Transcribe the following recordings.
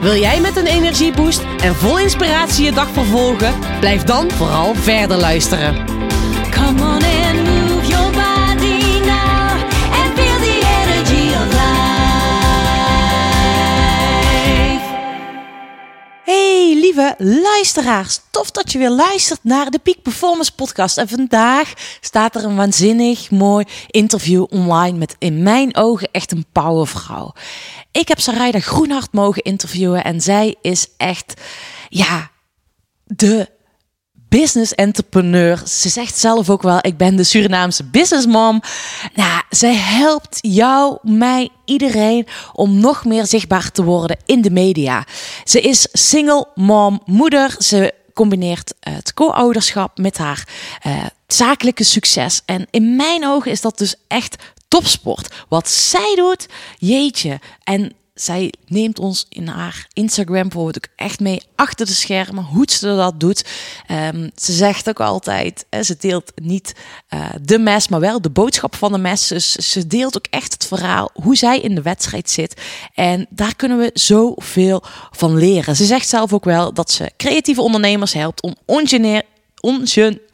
Wil jij met een energieboost en vol inspiratie je dag vervolgen? Blijf dan vooral verder luisteren. Luisteraars, tof dat je weer luistert naar de Peak Performance podcast. En vandaag staat er een waanzinnig mooi interview online met in mijn ogen echt een powervrouw. Ik heb Sarayda Groenhart mogen interviewen en zij is echt, ja, de business entrepreneur. Ze zegt zelf ook wel, ik ben de Surinaamse businessmom. Nou, zij helpt jou, mij, iedereen om nog meer zichtbaar te worden in de media. Ze is single mom, moeder. Ze combineert eh, het co-ouderschap met haar eh, zakelijke succes. En in mijn ogen is dat dus echt topsport. Wat zij doet, jeetje. En zij neemt ons in haar Instagram bijvoorbeeld ook echt mee achter de schermen, hoe ze dat doet. Ehm, ze zegt ook altijd, ze deelt niet eh, de mes, maar wel de boodschap van de mes. Dus ze deelt ook echt het verhaal, hoe zij in de wedstrijd zit. En daar kunnen we zoveel van leren. Ze zegt zelf ook wel dat ze creatieve ondernemers helpt om ongeneer,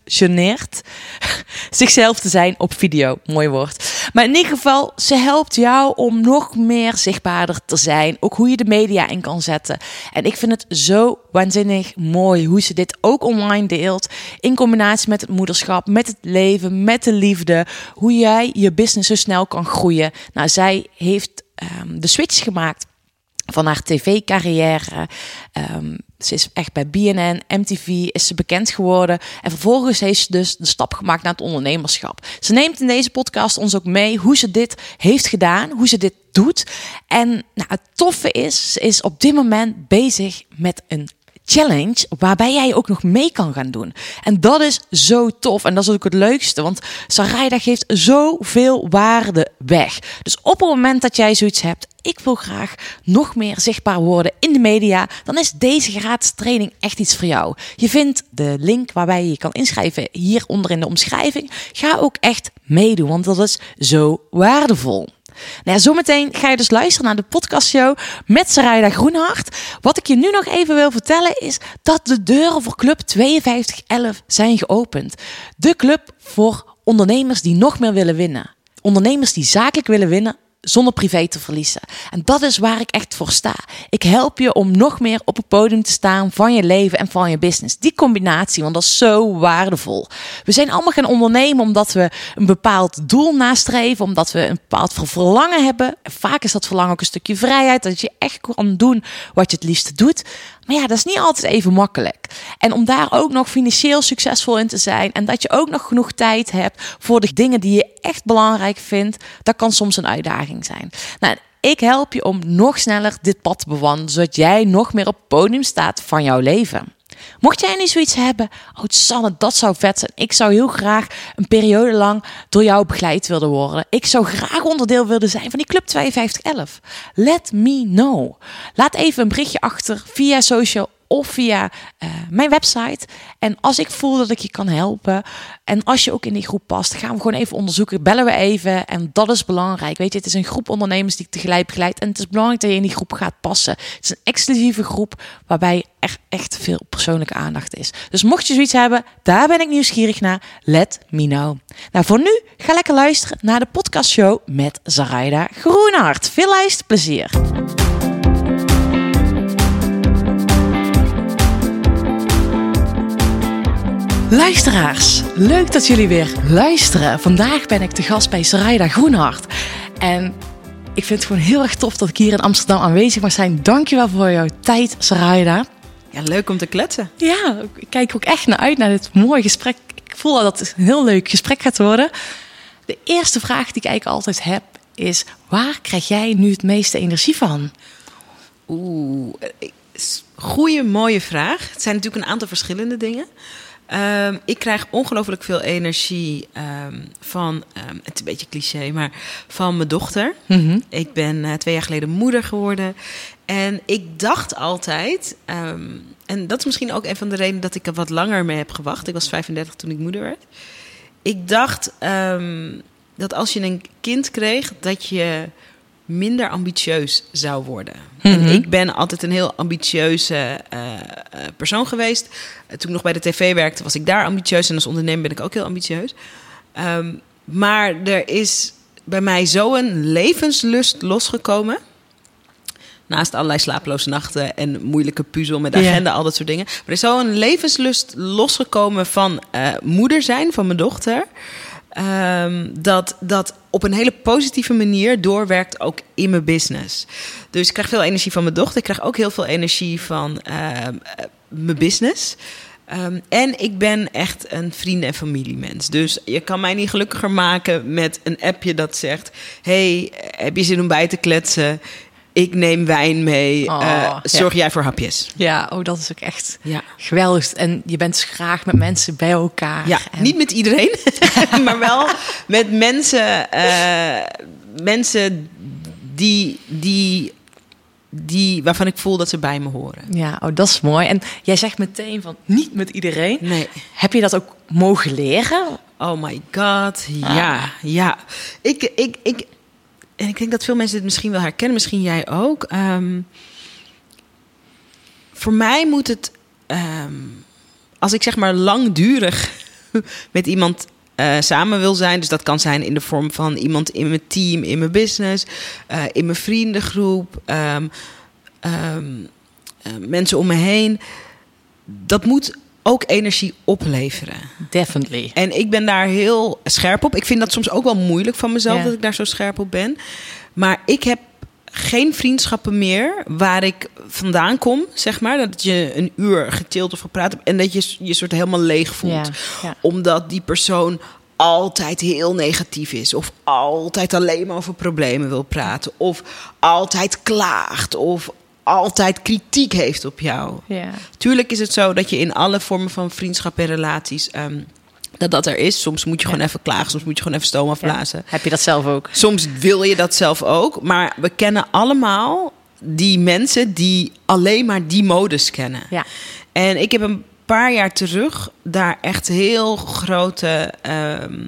ongeneerd zichzelf te zijn op video. Mooi woord. Maar in ieder geval, ze helpt jou om nog meer zichtbaarder te zijn. Ook hoe je de media in kan zetten. En ik vind het zo waanzinnig mooi hoe ze dit ook online deelt. In combinatie met het moederschap, met het leven, met de liefde. Hoe jij je business zo snel kan groeien. Nou, zij heeft ehm, de switch gemaakt van haar tv-carrière. Ehm, ze is echt bij BNN, MTV is ze bekend geworden. En vervolgens heeft ze dus de stap gemaakt naar het ondernemerschap. Ze neemt in deze podcast ons ook mee hoe ze dit heeft gedaan, hoe ze dit doet. En nou, het toffe is, ze is op dit moment bezig met een challenge waarbij jij ook nog mee kan gaan doen. En dat is zo tof en dat is ook het leukste, want Sarayda geeft zoveel waarde weg. Dus op het moment dat jij zoiets hebt, ik wil graag nog meer zichtbaar worden in de media, dan is deze gratis training echt iets voor jou. Je vindt de link waarbij je je kan inschrijven hieronder in de omschrijving. Ga ook echt meedoen, want dat is zo waardevol. Nou ja, zometeen ga je dus luisteren naar de podcastshow met Sarayda Groenhart. Wat ik je nu nog even wil vertellen is dat de deuren voor Club 5211 zijn geopend. De club voor ondernemers die nog meer willen winnen. Ondernemers die zakelijk willen winnen zonder privé te verliezen. En dat is waar ik echt voor sta. Ik help je om nog meer op het podium te staan van je leven en van je business. Die combinatie, want dat is zo waardevol. We zijn allemaal gaan ondernemen omdat we een bepaald doel nastreven, omdat we een bepaald verlangen hebben. En vaak is dat verlangen ook een stukje vrijheid, dat je echt kan doen wat je het liefste doet. Maar ja, dat is niet altijd even makkelijk. En om daar ook nog financieel succesvol in te zijn en dat je ook nog genoeg tijd hebt voor de dingen die je echt belangrijk vindt, dat kan soms een uitdaging zijn. Nou, ik help je om nog sneller dit pad te bewandelen, zodat jij nog meer op het podium staat van jouw leven. Mocht jij nu zoiets hebben, oh Sanne, dat zou vet zijn. Ik zou heel graag een periode lang door jou begeleid willen worden. Ik zou graag onderdeel willen zijn van die Club 5211. Let me know. Laat even een berichtje achter via social of via uh, mijn website. En als ik voel dat ik je kan helpen en als je ook in die groep past, gaan we gewoon even onderzoeken. Bellen we even en dat is belangrijk. Weet je, het is een groep ondernemers die ik tegelijk begeleid en het is belangrijk dat je in die groep gaat passen. Het is een exclusieve groep waarbij er echt veel persoonlijke aandacht is. Dus mocht je zoiets hebben, daar ben ik nieuwsgierig naar. Let me know. Nou, voor nu ga lekker luisteren naar de podcastshow met Zarayda Groenhart. Veel luisterplezier. Luisteraars, leuk dat jullie weer luisteren. Vandaag ben ik te gast bij Sarayda Groenhart. En ik vind het gewoon heel erg tof dat ik hier in Amsterdam aanwezig mag zijn. Dankjewel voor jouw tijd, Sarayda. Ja, leuk om te kletsen. Ja, ik kijk ook echt naar uit naar dit mooie gesprek. Ik voel dat het een heel leuk gesprek gaat worden. De eerste vraag die ik eigenlijk altijd heb is... waar krijg jij nu het meeste energie van? Oeh, goede, mooie vraag. Het zijn natuurlijk een aantal verschillende dingen. Ehm, ik krijg ongelooflijk veel energie ehm, van, ehm, het is een beetje cliché, maar van mijn dochter. Mhm. Ik ben eh, twee jaar geleden moeder geworden. En ik dacht altijd, en dat is misschien ook een van de redenen dat ik er wat langer mee heb gewacht. Ik was 35 toen ik moeder werd. Ik dacht dat als je een kind kreeg, dat je minder ambitieus zou worden. En Mhm. ik ben altijd een heel ambitieuze eh, eh, persoon geweest. Eh, toen ik nog bij de tv werkte, was ik daar ambitieus. En als ondernemer ben ik ook heel ambitieus. Ehm, maar er is bij mij zo'n levenslust losgekomen. Naast allerlei slapeloze nachten en moeilijke puzzel met Ja. agenda, al dat soort dingen. Maar er is zo'n levenslust losgekomen van moeder zijn van mijn dochter. Ehm, dat dat op een hele positieve manier doorwerkt ook in mijn business. Dus ik krijg veel energie van mijn dochter. Ik krijg ook heel veel energie van ehm, eh, mijn business. Ehm, en ik ben echt een vrienden- en familiemens. Dus je kan mij niet gelukkiger maken met een appje dat zegt: Hey, heb je zin om bij te kletsen? Ik neem wijn mee. Oh, Eh, zorg ja. jij voor hapjes? Ja, oh, dat is ook echt Ja. geweldig. En je bent dus graag met mensen bij elkaar. Ja, En- niet met iedereen, maar wel met mensen, eh, mensen die, die, die, waarvan ik voel dat ze bij me horen. Ja, oh, dat is mooi. En jij zegt meteen van niet met iedereen. Nee. Heb je dat ook mogen leren? Oh my god, ja, ja. Ik, ik, ik, en ik denk dat veel mensen dit misschien wel herkennen, misschien jij ook. Ehm, voor mij moet het, ehm, als ik zeg maar langdurig met iemand eh, samen wil zijn, dus dat kan zijn in de vorm van iemand in mijn team, in mijn business, eh, in mijn vriendengroep, ehm, eh, mensen om me heen. Dat moet ook energie opleveren. Definitely. En ik ben daar heel scherp op. Ik vind dat soms ook wel moeilijk van mezelf Ja. dat ik daar zo scherp op ben. Maar ik heb geen vriendschappen meer waar ik vandaan kom, zeg maar. Dat je een uur getild of gepraat hebt en dat je je soort helemaal leeg voelt. Ja, ja. Omdat die persoon altijd heel negatief is. Of altijd alleen maar over problemen wil praten. Of altijd klaagt. Of altijd kritiek heeft op jou. Ja. Tuurlijk is het zo dat je in alle vormen van vriendschap en relaties. ehm, dat dat er is. Soms moet je gewoon even klagen, soms moet je gewoon even stoom afblazen. Heb je dat zelf ook? Soms wil je dat zelf ook. Maar we kennen allemaal die mensen die alleen maar die modus kennen. Ja. En ik heb een paar jaar terug daar echt heel grote. ehm,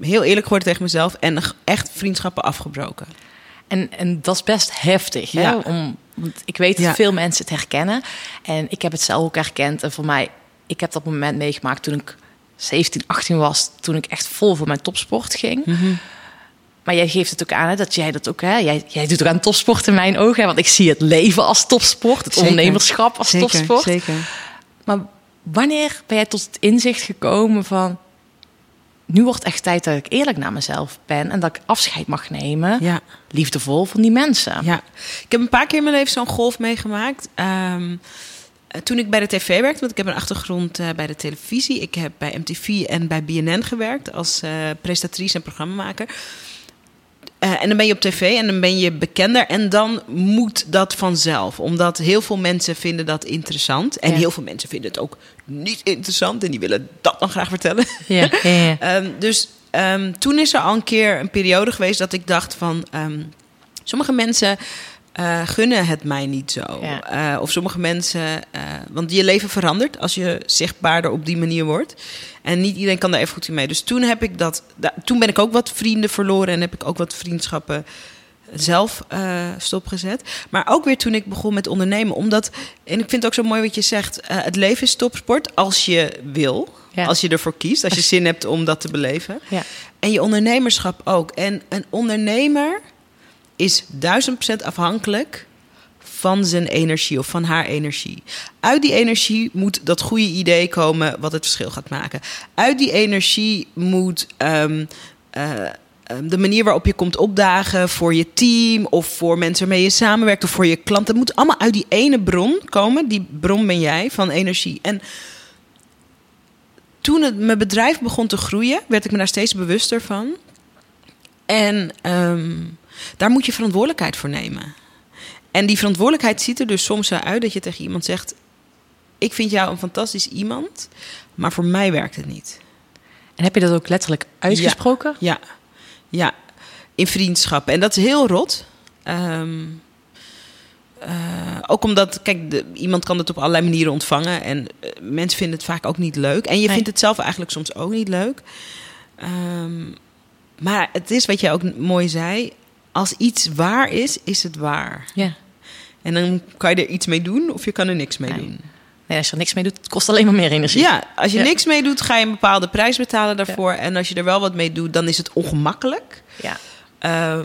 heel eerlijk geworden tegen mezelf. En echt vriendschappen afgebroken. En, en dat is best heftig. Hè? Ja. Om, want ik weet dat Ja. veel mensen het herkennen. En ik heb het zelf ook herkend. En voor mij, ik heb dat moment meegemaakt toen ik 17, 18 was. Toen ik echt vol voor mijn topsport ging. Mhm. Maar jij geeft het ook aan hè, dat jij dat ook... Hè, jij, jij doet ook aan topsport in mijn ogen. Hè, want ik zie het leven als topsport. Het Zeker. ondernemerschap als topsport. Zeker. Maar wanneer ben jij tot het inzicht gekomen van... Nu wordt echt tijd dat ik eerlijk naar mezelf ben... en dat ik afscheid mag nemen, Ja. liefdevol van die mensen. Ja, ik heb een paar keer in mijn leven zo'n golf meegemaakt. Ehm, eh, toen ik bij de tv werkte, want ik heb een achtergrond eh, bij de televisie. Ik heb bij MTV en bij BNN gewerkt als eh presentatrice en programmamaker. Eh, en dan ben je op tv en dan ben je bekender. En dan moet dat vanzelf. Omdat heel veel mensen vinden dat interessant. En Ja. heel veel mensen vinden het ook niet interessant. En die willen dat dan graag vertellen. Ja, ja, ja. Ehm, dus ehm, toen is er al een keer een periode geweest dat ik dacht van... ehm, sommige mensen eh, gunnen het mij niet zo. Ja. Eh, of sommige mensen... eh, want je leven verandert als je zichtbaarder op die manier wordt. En niet iedereen kan daar even goed in mee. Dus toen heb ik dat... da- toen ben ik ook wat vrienden verloren... en heb ik ook wat vriendschappen zelf stopgezet. Maar ook weer toen ik begon met ondernemen. Omdat, en ik vind het ook zo mooi wat je zegt... het leven is topsport als je wil... Ja. Als je ervoor kiest, als je zin hebt om dat te beleven. Ja. En je ondernemerschap ook. En een ondernemer is duizend procent afhankelijk van zijn energie of van haar energie. Uit die energie moet dat goede idee komen wat het verschil gaat maken. Uit die energie moet ehm, eh, ehm, de manier waarop je komt opdagen voor je team of voor mensen waarmee je samenwerkt of voor je klanten. Het moet allemaal uit die ene bron komen. Die bron ben jij van energie. En toen het, mijn bedrijf begon te groeien, werd ik me daar steeds bewuster van. En ehm, daar moet je verantwoordelijkheid voor nemen. En die verantwoordelijkheid ziet er dus soms zo uit dat je tegen iemand zegt: Ik vind jou een fantastisch iemand, maar voor mij werkt het niet. En heb je dat ook letterlijk uitgesproken? Ja, ja, in vriendschap. En dat is heel rot. Ehm, eh, ook omdat, kijk, de, iemand kan het op allerlei manieren ontvangen. En eh, mensen vinden het vaak ook niet leuk. En je Nee. vindt het zelf eigenlijk soms ook niet leuk. Ehm, maar het is wat jij ook mooi zei. Als iets waar is, is het waar. Ja. En dan kan je er iets mee doen of je kan er niks mee Nee. doen. Nee, als je er niks mee doet, het kost alleen maar meer energie. Ja, als je Ja. niks mee doet, ga je een bepaalde prijs betalen daarvoor. En als je er wel wat mee doet, dan is het ongemakkelijk. Ja. Eh,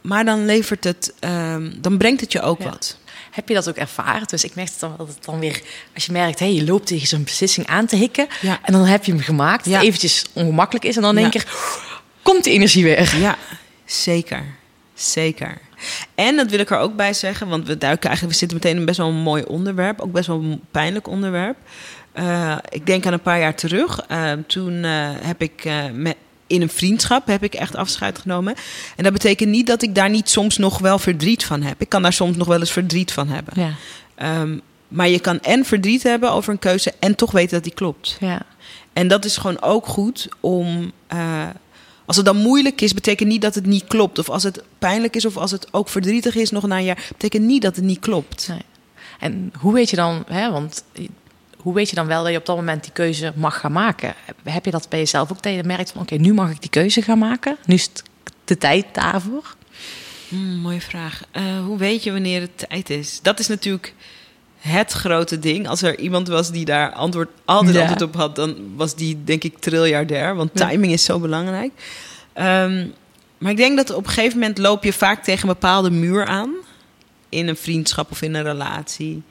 maar dan levert het, ehm, dan brengt het je ook Ja. wat. Heb je dat ook ervaren? Dus ik merk het dan wel dat het dan weer, als je merkt, hé, je loopt tegen zo'n beslissing aan te hikken. Ja. En dan heb je hem gemaakt, dat het eventjes ongemakkelijk is. En dan in één keer komt de energie weer. Ja, zeker. Zeker. En dat wil ik er ook bij zeggen, want we duiken eigenlijk, we zitten meteen in best wel een mooi onderwerp, ook best wel een pijnlijk onderwerp. Eh, ik denk aan een paar jaar terug. Eh, toen eh, heb ik met, in een vriendschap heb ik echt afscheid genomen. En dat betekent niet dat ik daar niet soms nog wel verdriet van heb. Ik kan daar soms nog wel eens verdriet van hebben. Ja. Ehm, maar je kan en verdriet hebben over een keuze en toch weten dat die klopt. Ja. En dat is gewoon ook goed om. Als het dan moeilijk is, betekent niet dat het niet klopt. Of als het pijnlijk is, of als het ook verdrietig is nog na een jaar, betekent niet dat het niet klopt. Nee. En hoe weet je dan, hè, want hoe weet je dan wel dat je op dat moment die keuze mag gaan maken? Heb je dat bij jezelf ook dat je merkt van, oké, nu mag ik die keuze gaan maken? Nu is het de tijd daarvoor? Hmm, mooie vraag. Eh, hoe weet je wanneer het tijd is? Dat is natuurlijk het grote ding. Als er iemand was die daar antwoord, altijd Ja. antwoord op had, dan was die denk ik triljardair. Want Ja. timing is zo belangrijk. Ehm, maar ik denk dat op een gegeven moment loop je vaak tegen een bepaalde muur aan. In een vriendschap of in een relatie.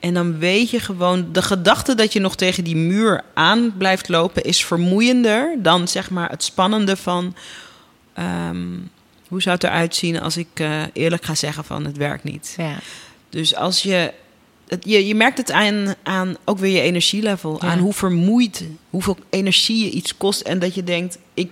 En dan weet je gewoon, de gedachte dat je nog tegen die muur aan blijft lopen is vermoeiender dan zeg maar het spannende van ehm, hoe zou het eruit zien als ik eh, eerlijk ga zeggen van het werkt niet. Ja. Dus als je, je, je merkt het aan, aan ook weer je energielevel, Ja. aan hoe vermoeid, hoeveel energie je iets kost en dat je denkt, ik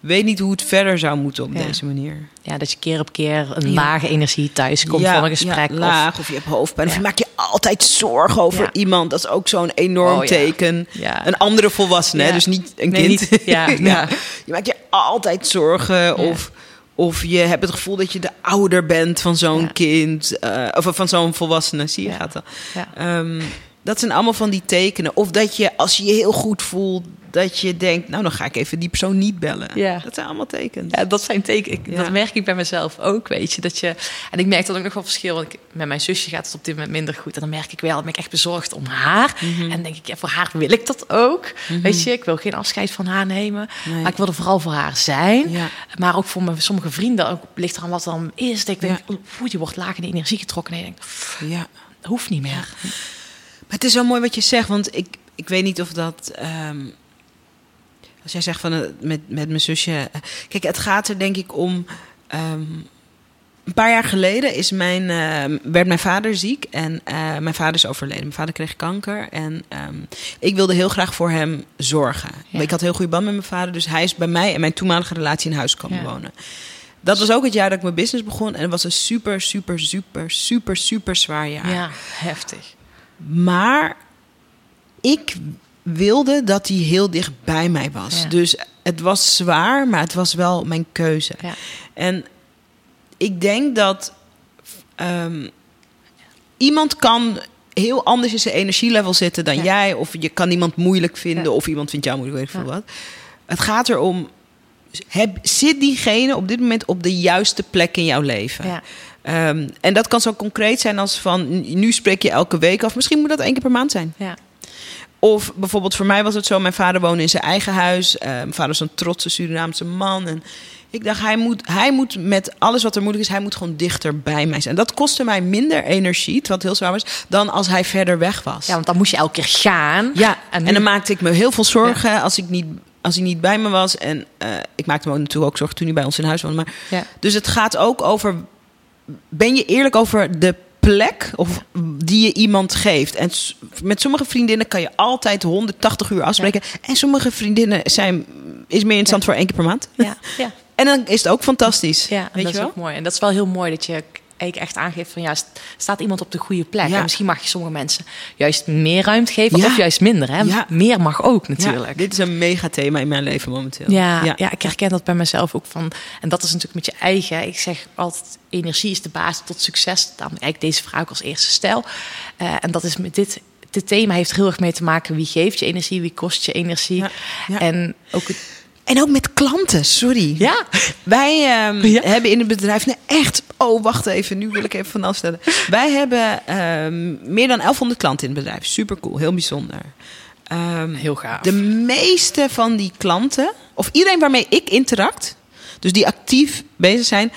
weet niet hoe het verder zou moeten op Ja. deze manier. ja, dat je keer op keer een Ja. lage energie thuis komt van een gesprek. Ja, laag, of, je hebt hoofdpijn. Of je maakt je altijd zorgen over iemand. Dat is ook zo'n enorm Oh, teken. Een andere volwassene, dus niet een Nee, kind. niet- ja. Je maakt je altijd zorgen. Of, of je hebt het gevoel dat je de ouder bent van zo'n Ja. kind. eh, of van zo'n volwassene. Zie je, Ja. gaat dat. Ja. Ehm, dat zijn allemaal van die tekenen. Of dat je, als je je heel goed voelt, dat je denkt... nou, dan ga ik even die persoon niet bellen. Ja. Dat zijn allemaal tekens. Ja, dat zijn teken. ik- Ja. Dat merk ik bij mezelf ook, weet je. Dat je en ik merk dat ook nog wel verschil. Want ik, met mijn zusje gaat het op dit moment minder goed. En dan merk ik wel, dan ben ik echt bezorgd om haar. Mhm. En dan denk ik, ja, voor haar wil ik dat ook. Weet je, ik wil geen afscheid van haar nemen. Nee. Maar ik wil er vooral voor haar zijn. Ja. Maar ook voor mijn, sommige vrienden, ook ligt er aan wat dan is. Dat ik denk, Ja. oeh, je wordt laag in de energie getrokken. En je denkt, ja. dat hoeft niet meer. Maar het is zo mooi wat je zegt, want ik, ik weet niet of dat. ehm, als jij zegt van eh, met, met mijn zusje. eh, Kijk, het gaat er denk ik om. ehm, een paar jaar geleden is mijn, eh, werd mijn vader ziek en eh, mijn vader is overleden. Mijn vader kreeg kanker en ehm, ik wilde heel graag voor hem zorgen. Ja. Ik had een heel goede band met mijn vader, dus hij is bij mij en mijn toenmalige relatie in huis komen Ja. wonen. Dat was ook het jaar dat ik mijn business begon en het was een super, super, super, super, super zwaar jaar. Ja, heftig. Maar ik wilde dat hij heel dicht bij mij was. Ja. Dus het was zwaar, maar het was wel mijn keuze. Ja. En ik denk dat ehm, iemand kan heel anders in zijn energielevel zitten dan Ja. jij. Of je kan iemand moeilijk vinden, of iemand vindt jou moeilijk, weet ik veel wat. Het gaat erom, heb, zit diegene op dit moment op de juiste plek in jouw leven? Ja. Ehm, en dat kan zo concreet zijn als van nu spreek je elke week af. Misschien moet dat één keer per maand zijn. Ja. Of bijvoorbeeld voor mij was het zo, mijn vader woonde in zijn eigen huis. Eh, mijn vader is een trotse Surinaamse man. En ik dacht, hij moet, hij moet met alles wat er moeilijk is, hij moet gewoon dichter bij mij zijn. En dat kostte mij minder energie, wat heel zwaar was, dan als hij verder weg was. ja, want dan moest je elke keer gaan. Ja, En dan maakte ik me heel veel zorgen als, ik niet, als hij niet bij me was. En eh, ik maakte me ook natuurlijk ook zorgen toen hij bij ons in huis woonde. Maar, Ja. Dus het gaat ook over, ben je eerlijk over de plek of die je iemand geeft? En met sommige vriendinnen kan je altijd 180 uur afspreken. En sommige vriendinnen zijn, is meer interessant voor één keer per maand. Ja. ja. En dan is het ook fantastisch. Ja, weet dat je is wel? ook mooi. En dat is wel heel mooi dat je eigenlijk echt aangeeft van ja, st- staat iemand op de goede plek? Ja. En misschien mag je sommige mensen juist meer ruimte geven Ja. of juist minder. Hè? Ja. Meer mag ook natuurlijk. dit is een mega thema in mijn leven momenteel. Ja, ja. ik herken dat bij mezelf ook van. En dat is natuurlijk met je eigen. Ik zeg altijd: energie is de basis tot succes. Daarom eigenlijk deze vraag als eerste stel. Eh, en dat is met dit. Dit thema heeft heel erg mee te maken. Wie geeft je energie? Wie kost je energie? Ja, ja. En ook het, En ook met klanten, sorry. ja, Wij ehm, Ja. hebben in het bedrijf, nee, echt, oh wacht even, nu wil ik even van afstellen. Wij hebben ehm, meer dan 1100 klanten in het bedrijf. Super cool, heel bijzonder. Ehm, heel gaaf. de meeste van die klanten, of iedereen waarmee ik interact, dus die actief bezig zijn,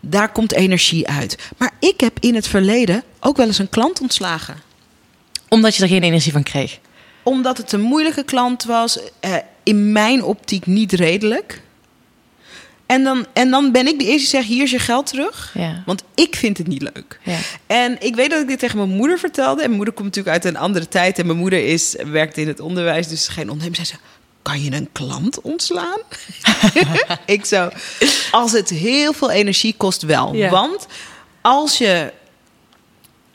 daar komt energie uit. Maar ik heb in het verleden ook wel eens een klant ontslagen Omdat je er geen energie van kreeg. omdat het een moeilijke klant was, eh, in mijn optiek niet redelijk. En dan, en dan ben ik de eerste die zegt, hier is je geld terug. Ja. Want ik vind het niet leuk. Ja. En ik weet dat ik dit tegen mijn moeder vertelde. En mijn moeder komt natuurlijk uit een andere tijd. En mijn moeder is, werkt in het onderwijs, dus geen ondernemer. Zei ze, kan je een klant ontslaan? ik zo, als het heel veel energie kost wel. Ja. Want als je...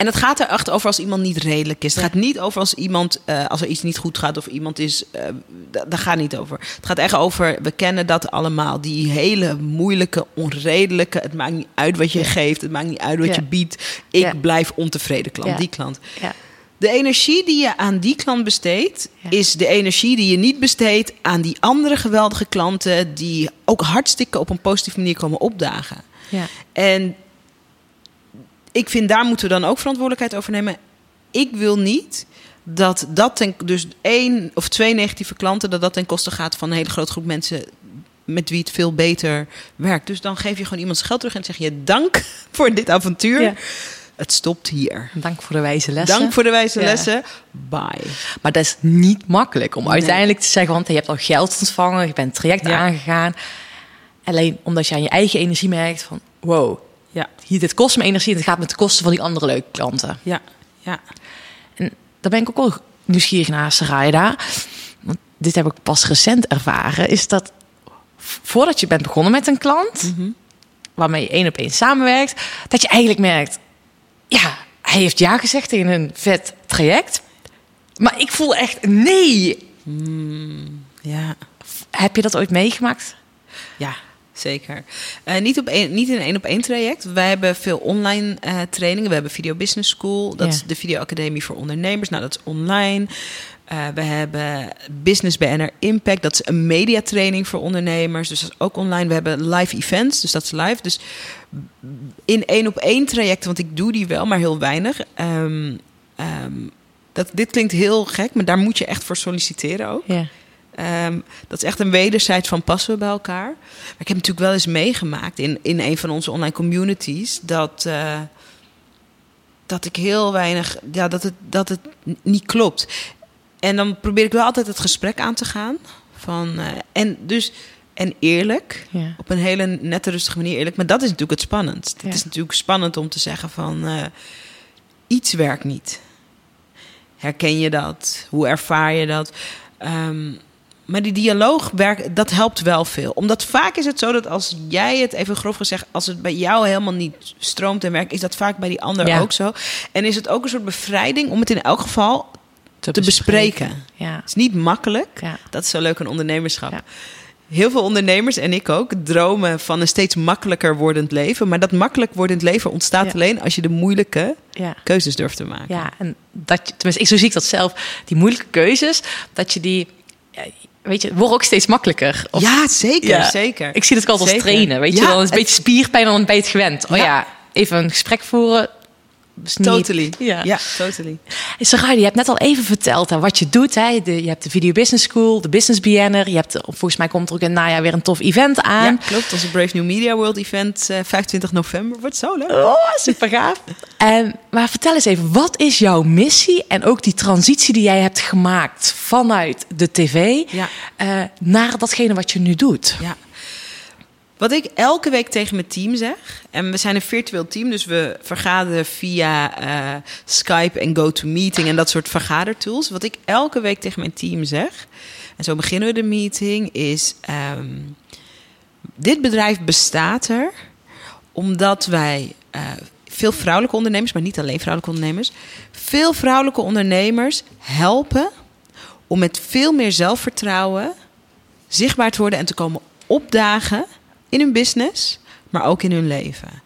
En het gaat er echt over als iemand niet redelijk is. Het gaat niet over als iemand, eh, als er iets niet goed gaat of iemand is. da- daar gaat niet over. Het gaat echt over, we kennen dat allemaal. Die hele moeilijke, onredelijke. Het maakt niet uit wat je geeft. Het maakt niet uit wat Ja. je biedt. Ik blijf ontevreden klant, die klant. Ja. De energie die je aan die klant besteedt, is de energie die je niet besteedt aan die andere geweldige klanten die ook hartstikke op een positieve manier komen opdagen. Ja. En ik vind daar moeten we dan ook verantwoordelijkheid over nemen. Ik wil niet dat dat ten, dus één of twee negatieve klanten, dat dat ten koste gaat van een hele grote groep mensen met wie het veel beter werkt. Dus dan geef je gewoon iemand zijn geld terug en zeg je dank voor dit avontuur. Ja. Het stopt hier. Dank voor de wijze lessen. Dank voor de wijze Ja. lessen. Bye. Maar dat is niet makkelijk om Nee. uiteindelijk te zeggen, want je hebt al geld ontvangen, je bent het traject Ja. aangegaan. Alleen omdat je aan je eigen energie merkt van, wow, Ja, hier, dit kost me energie en het gaat met de kosten van die andere leuke klanten. ja, ja. En daar ben ik ook wel nieuwsgierig naar, Sarayda. Want dit heb ik pas recent ervaren. Is dat voordat je bent begonnen met een klant, Mhm. waarmee je één op één samenwerkt, dat je eigenlijk merkt, ja, hij heeft ja gezegd tegen een vet traject. Maar ik voel echt nee. Ja, Heb je dat ooit meegemaakt? ja zeker. Eh, niet, op één, niet in een één op één traject. Wij hebben veel online eh, trainingen. We hebben Video Business School. Dat Ja. is de Video Academie voor ondernemers. Nou, dat is online. Eh, we hebben Business BNR Impact. Dat is een mediatraining voor ondernemers. Dus dat is ook online. We hebben live events. Dus dat is live. Dus in één op één trajecten, want ik doe die wel, maar heel weinig. Ehm, ehm, dat, dit klinkt heel gek, maar daar moet je echt voor solliciteren ook. Ja. Ehm, dat is echt een wederzijds van passen we bij elkaar. Maar ik heb natuurlijk wel eens meegemaakt in, in een van onze online communities dat, eh, dat ik heel weinig, ja, dat het, dat het niet klopt. En dan probeer ik wel altijd het gesprek aan te gaan. Van, eh, en dus, en eerlijk, Ja. op een hele nette, rustige manier eerlijk. Maar dat is natuurlijk het spannend. Ja. Het is natuurlijk spannend om te zeggen van eh, iets werkt niet. Herken je dat? Hoe ervaar je dat? Ehm, maar die dialoog werkt, dat helpt wel veel. Omdat vaak is het zo dat als jij het even grof gezegd, als het bij jou helemaal niet stroomt en werkt, is dat vaak bij die ander Ja. ook zo. En is het ook een soort bevrijding om het in elk geval te bespreken. Ja. Het is niet makkelijk. Ja. Dat is zo leuk aan ondernemerschap. Ja. Heel veel ondernemers en ik ook dromen van een steeds makkelijker wordend leven. Maar dat makkelijk wordend leven ontstaat alleen als je de moeilijke keuzes durft te maken. Ja, en dat je, tenminste, ik, zo zie ik dat zelf, die moeilijke keuzes, dat je die, weet je, worden ook steeds makkelijker. Of- Ja, zeker, Ja. zeker. Ik zie dat ook altijd als trainen, weet je Ja, wel. Een het- beetje spierpijn, dan ben je het gewend. Oh ja, even een gesprek voeren. Niet- Totally. Ja. Ja, totally. Hey, Sarai, je hebt net al even verteld hè, wat je doet. Hè. De, je hebt de Video Business School, de Business BN'er. Je hebt, volgens mij komt er ook in het najaar weer een tof event aan. Ja, klopt. Onze Brave New Media World Event, eh, 25 november. Wordt zo leuk. Oh, super gaaf. En, maar vertel eens even, wat is jouw missie en ook die transitie die jij hebt gemaakt vanuit de tv Ja. eh, naar datgene wat je nu doet? Ja. Wat ik elke week tegen mijn team zeg, en we zijn een virtueel team, dus we vergaderen via eh, Skype en GoToMeeting en dat soort vergadertools. Wat ik elke week tegen mijn team zeg, en zo beginnen we de meeting, is: ehm, dit bedrijf bestaat er omdat wij eh, veel vrouwelijke ondernemers, maar niet alleen vrouwelijke ondernemers, veel vrouwelijke ondernemers helpen om met veel meer zelfvertrouwen zichtbaar te worden en te komen opdagen in hun business, maar ook in hun leven.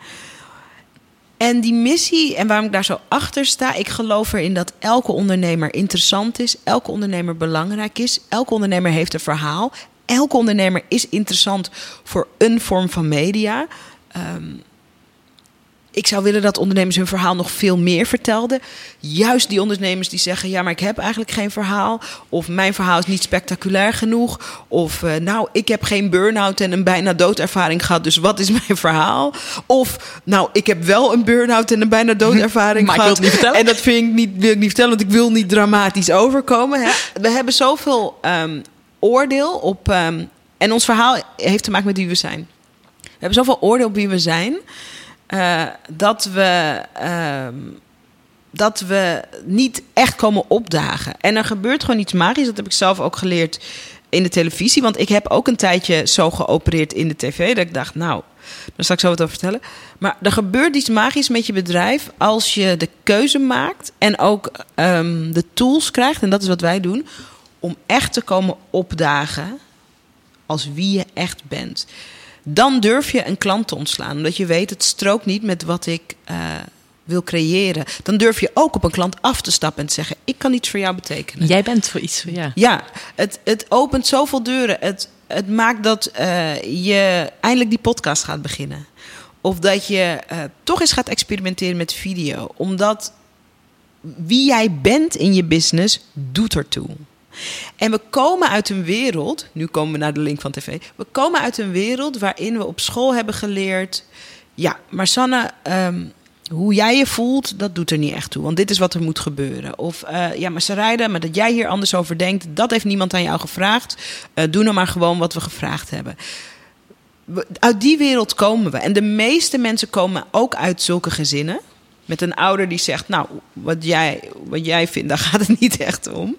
En die missie en waarom ik daar zo achter sta, ik geloof erin dat elke ondernemer interessant is, elke ondernemer belangrijk is, elke ondernemer heeft een verhaal, elke ondernemer is interessant voor een vorm van media. Ehm, ik zou willen dat ondernemers hun verhaal nog veel meer vertelden. Juist die ondernemers die zeggen: Ja, maar ik heb eigenlijk geen verhaal. Of mijn verhaal is niet spectaculair genoeg. Of eh, nou, ik heb geen burn-out en een bijna doodervaring gehad. Dus wat is mijn verhaal? Of nou, ik heb wel een burn-out en een bijna doodervaring Maar ik wil gehad. het niet vertellen. En dat vind ik niet, wil ik niet vertellen, want ik wil niet dramatisch overkomen. Hè? We hebben zoveel ehm, oordeel op. ehm, en ons verhaal heeft te maken met wie we zijn. We hebben zoveel oordeel op wie we zijn. Eh, dat we. ehm, dat we niet echt komen opdagen. En er gebeurt gewoon iets magisch. Dat heb ik zelf ook geleerd in de televisie. Want ik heb ook een tijdje zo geopereerd in de tv. Dat ik dacht, nou, daar zal ik zo wat over vertellen. Maar er gebeurt iets magisch met je bedrijf als je de keuze maakt en ook ehm, de tools krijgt. En dat is wat wij doen. Om echt te komen opdagen als wie je echt bent. Dan durf je een klant te ontslaan. Omdat je weet, het strookt niet met wat ik eh, wil creëren. Dan durf je ook op een klant af te stappen en te zeggen: Ik kan iets voor jou betekenen. Jij bent voor iets, ja. Ja, het, het opent zoveel deuren. Het, het maakt dat eh, je eindelijk die podcast gaat beginnen. Of dat je eh, toch eens gaat experimenteren met video. Omdat wie jij bent in je business doet ertoe. En we komen uit een wereld, nu komen we naar de link van tv. We komen uit een wereld waarin we op school hebben geleerd. Ja, maar Sanne, ehm, hoe jij je voelt, dat doet er niet echt toe. Want dit is wat er moet gebeuren. Of eh, ja, maar ze rijden, maar dat jij hier anders over denkt, dat heeft niemand aan jou gevraagd. Eh, doe nou maar gewoon wat we gevraagd hebben. Uit die wereld komen we. En de meeste mensen komen ook uit zulke gezinnen. Met een ouder die zegt, nou, wat jij, wat jij vindt, daar gaat het niet echt om.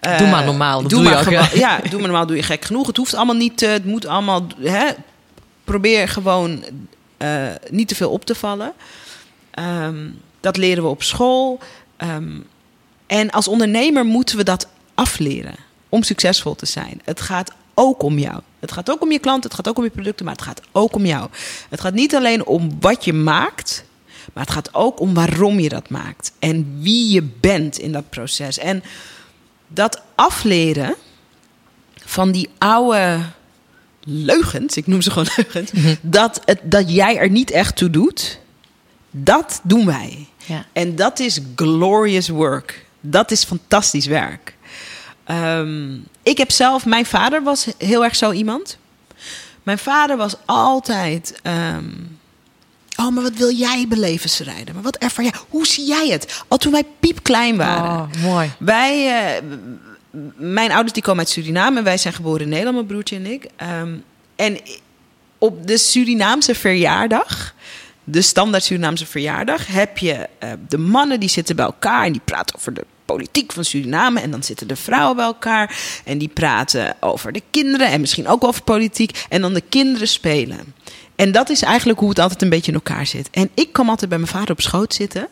Doe maar normaal, doe doe je maar ook, hè? Ja, doe maar normaal, doe je gek genoeg. Het hoeft allemaal niet, eh, het moet allemaal, hè, probeer gewoon eh, niet te veel op te vallen. Ehm, dat leren we op school. Ehm, en als ondernemer moeten we dat afleren om succesvol te zijn. Het gaat ook om jou. Het gaat ook om je klanten, het gaat ook om je producten, maar het gaat ook om jou. Het gaat niet alleen om wat je maakt, maar het gaat ook om waarom je dat maakt en wie je bent in dat proces. En dat afleren van die oude leugens, ik noem ze gewoon leugens, dat, het, dat jij er niet echt toe doet, dat doen wij. Ja. En dat is glorious work. Dat is fantastisch werk. Ehm, ik heb zelf, mijn vader was heel erg zo iemand. Mijn vader was altijd. ehm, oh, maar wat wil jij beleven, Sarayda? Maar wat ervaar jij? Hoe zie jij het? Al toen wij piepklein waren. Oh, mooi. Wij, eh, mijn ouders die komen uit Suriname. Wij zijn geboren in Nederland, mijn broertje en ik. Ehm, en op de Surinaamse verjaardag, de standaard Surinaamse verjaardag, heb je eh, de mannen die zitten bij elkaar en die praten over de politiek van Suriname. En dan zitten de vrouwen bij elkaar en die praten over de kinderen en misschien ook over politiek. En dan de kinderen spelen. En dat is eigenlijk hoe het altijd een beetje in elkaar zit. En ik kwam altijd bij mijn vader op schoot zitten.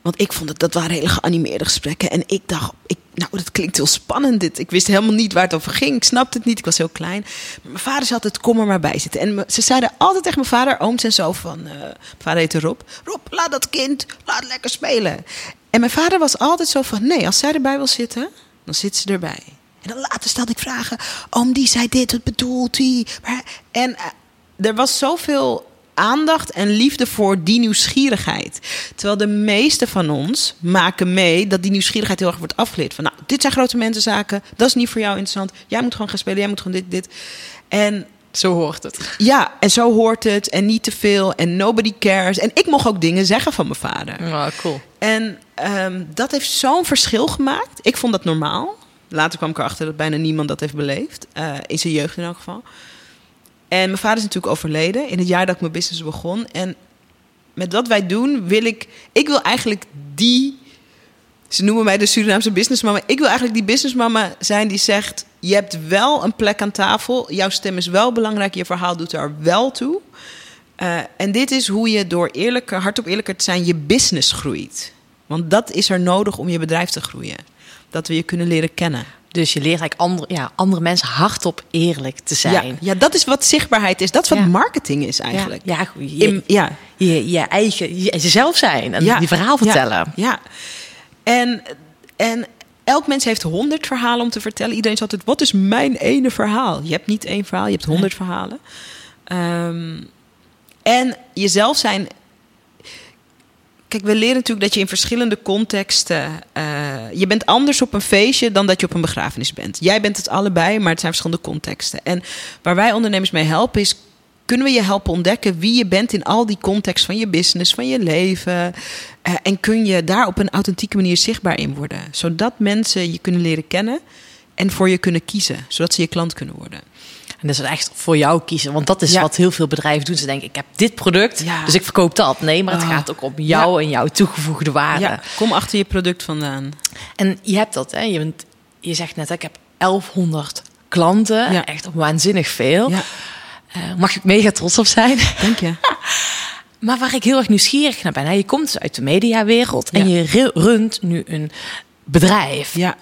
Want ik vond het, dat waren hele geanimeerde gesprekken. En ik dacht, ik, nou, dat klinkt heel spannend dit. Ik wist helemaal niet waar het over ging. Ik snapte het niet, ik was heel klein. Maar mijn vader zei altijd, kom er maar bij zitten. En ze zeiden altijd tegen mijn vader, ooms en zo van... eh, mijn vader heette Rob. Rob, laat dat kind, laat lekker spelen. En mijn vader was altijd zo van, nee, als zij erbij wil zitten, dan zit ze erbij. En dan later stelde ik vragen, oom die zei dit, wat bedoelt hij? En eh, er was zoveel aandacht en liefde voor die nieuwsgierigheid. Terwijl de meeste van ons maken mee dat die nieuwsgierigheid heel erg wordt afgeleerd. Van nou, dit zijn grote mensenzaken, dat is niet voor jou interessant. Jij moet gewoon gaan spelen, jij moet gewoon dit, dit. En Zo hoort het. ja, en zo hoort het en niet te veel en nobody cares. En ik mocht ook dingen zeggen van mijn vader. Oh, cool. En ehm, dat heeft zo'n verschil gemaakt. Ik vond dat normaal. Later kwam ik erachter dat bijna niemand dat heeft beleefd. Eh, in zijn jeugd in elk geval. En mijn vader is natuurlijk overleden in het jaar dat ik mijn business begon. En met wat wij doen wil ik... Ik wil eigenlijk die Ze noemen mij de Surinaamse businessmama. Ik wil eigenlijk die businessmama zijn die zegt: je hebt wel een plek aan tafel. Jouw stem is wel belangrijk. Je verhaal doet er wel toe. Eh, en dit is hoe je door eerlijker, hardop eerlijker te zijn, je business groeit. Want dat is er nodig om je bedrijf te groeien. Dat we je kunnen leren kennen. Dus je leert eigenlijk andere, ja, andere mensen hardop eerlijk te zijn. Ja, ja, dat is wat zichtbaarheid is. Dat is wat Ja. marketing is eigenlijk. Ja, ja, goed, je, In- ja. je, je eigen, je, jezelf zijn en die verhaal vertellen. Ja, ja. En, en elk mens heeft honderd verhalen om te vertellen. Iedereen is altijd, wat is mijn ene verhaal? Je hebt niet één verhaal, je hebt honderd verhalen. Ehm, en jezelf zijn... Kijk, we leren natuurlijk dat je in verschillende contexten... eh, je bent anders op een feestje dan dat je op een begrafenis bent. Jij bent het allebei, maar het zijn verschillende contexten. En waar wij ondernemers mee helpen is... kunnen we je helpen ontdekken wie je bent in al die context van je business, van je leven. Eh, en kun je daar op een authentieke manier zichtbaar in worden. Zodat mensen je kunnen leren kennen en voor je kunnen kiezen. Zodat ze je klant kunnen worden. En dat is echt voor jou kiezen. Want dat is Ja. wat heel veel bedrijven doen. Ze denken, ik heb dit product, Ja. dus ik verkoop dat. Nee, maar het Oh. gaat ook om jou en jouw toegevoegde waarde. Kom achter je product vandaan. En je hebt dat, hè? Je, bent, je zegt net, ik heb 1100 klanten. Echt waanzinnig veel. Ja, Eh, mag ik mega trots op zijn. denk je? Maar waar ik heel erg nieuwsgierig naar ben. Hè? Je komt dus uit de mediawereld en je ru- runt nu een bedrijf. Ja,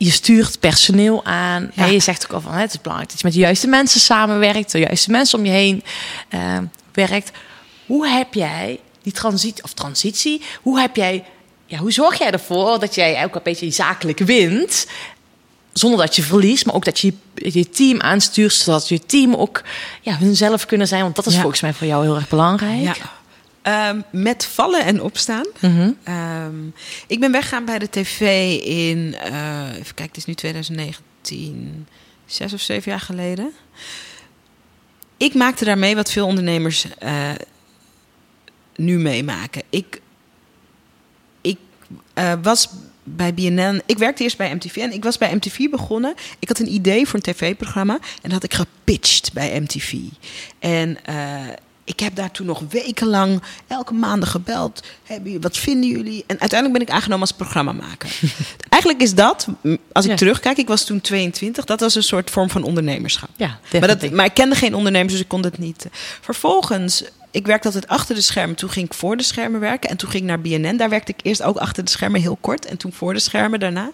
Je stuurt personeel aan. Ja. En je zegt ook al van het is belangrijk dat je met de juiste mensen samenwerkt. De juiste mensen om je heen eh, werkt. Hoe heb jij die transitie, of transitie, hoe heb jij, ja, hoe zorg jij ervoor dat jij ook een beetje zakelijk wint? Zonder dat je verliest, maar ook dat je je team aanstuurt, zodat je team ook ja, hunzelf kunnen zijn. Want dat is Ja. volgens mij voor jou heel erg belangrijk. ja. Ehm, met vallen en opstaan. Mhm. Ehm, ik ben weggegaan bij de tv in, eh, even kijken, het is nu 2019, zes of zeven jaar geleden. Ik maakte daarmee wat veel ondernemers eh, nu meemaken. Ik, ik eh, was bij BNN, ik werkte eerst bij MTV en ik was bij MTV begonnen. Ik had een idee voor een tv-programma en dat had ik gepitcht bij MTV. En ik heb daar toen nog wekenlang elke maandag gebeld. Hebben wat vinden jullie? En uiteindelijk ben ik aangenomen als programmamaker. Eigenlijk is dat, als ik Ja. terugkijk, ik was toen 22, dat was een soort vorm van ondernemerschap. Ja, Maar, dat, maar ik kende geen ondernemers, dus ik kon het niet. Vervolgens, ik werkte altijd achter de schermen. Toen ging ik voor de schermen werken. En toen ging ik naar BNN. Daar werkte ik eerst ook achter de schermen heel kort. En toen voor de schermen daarna.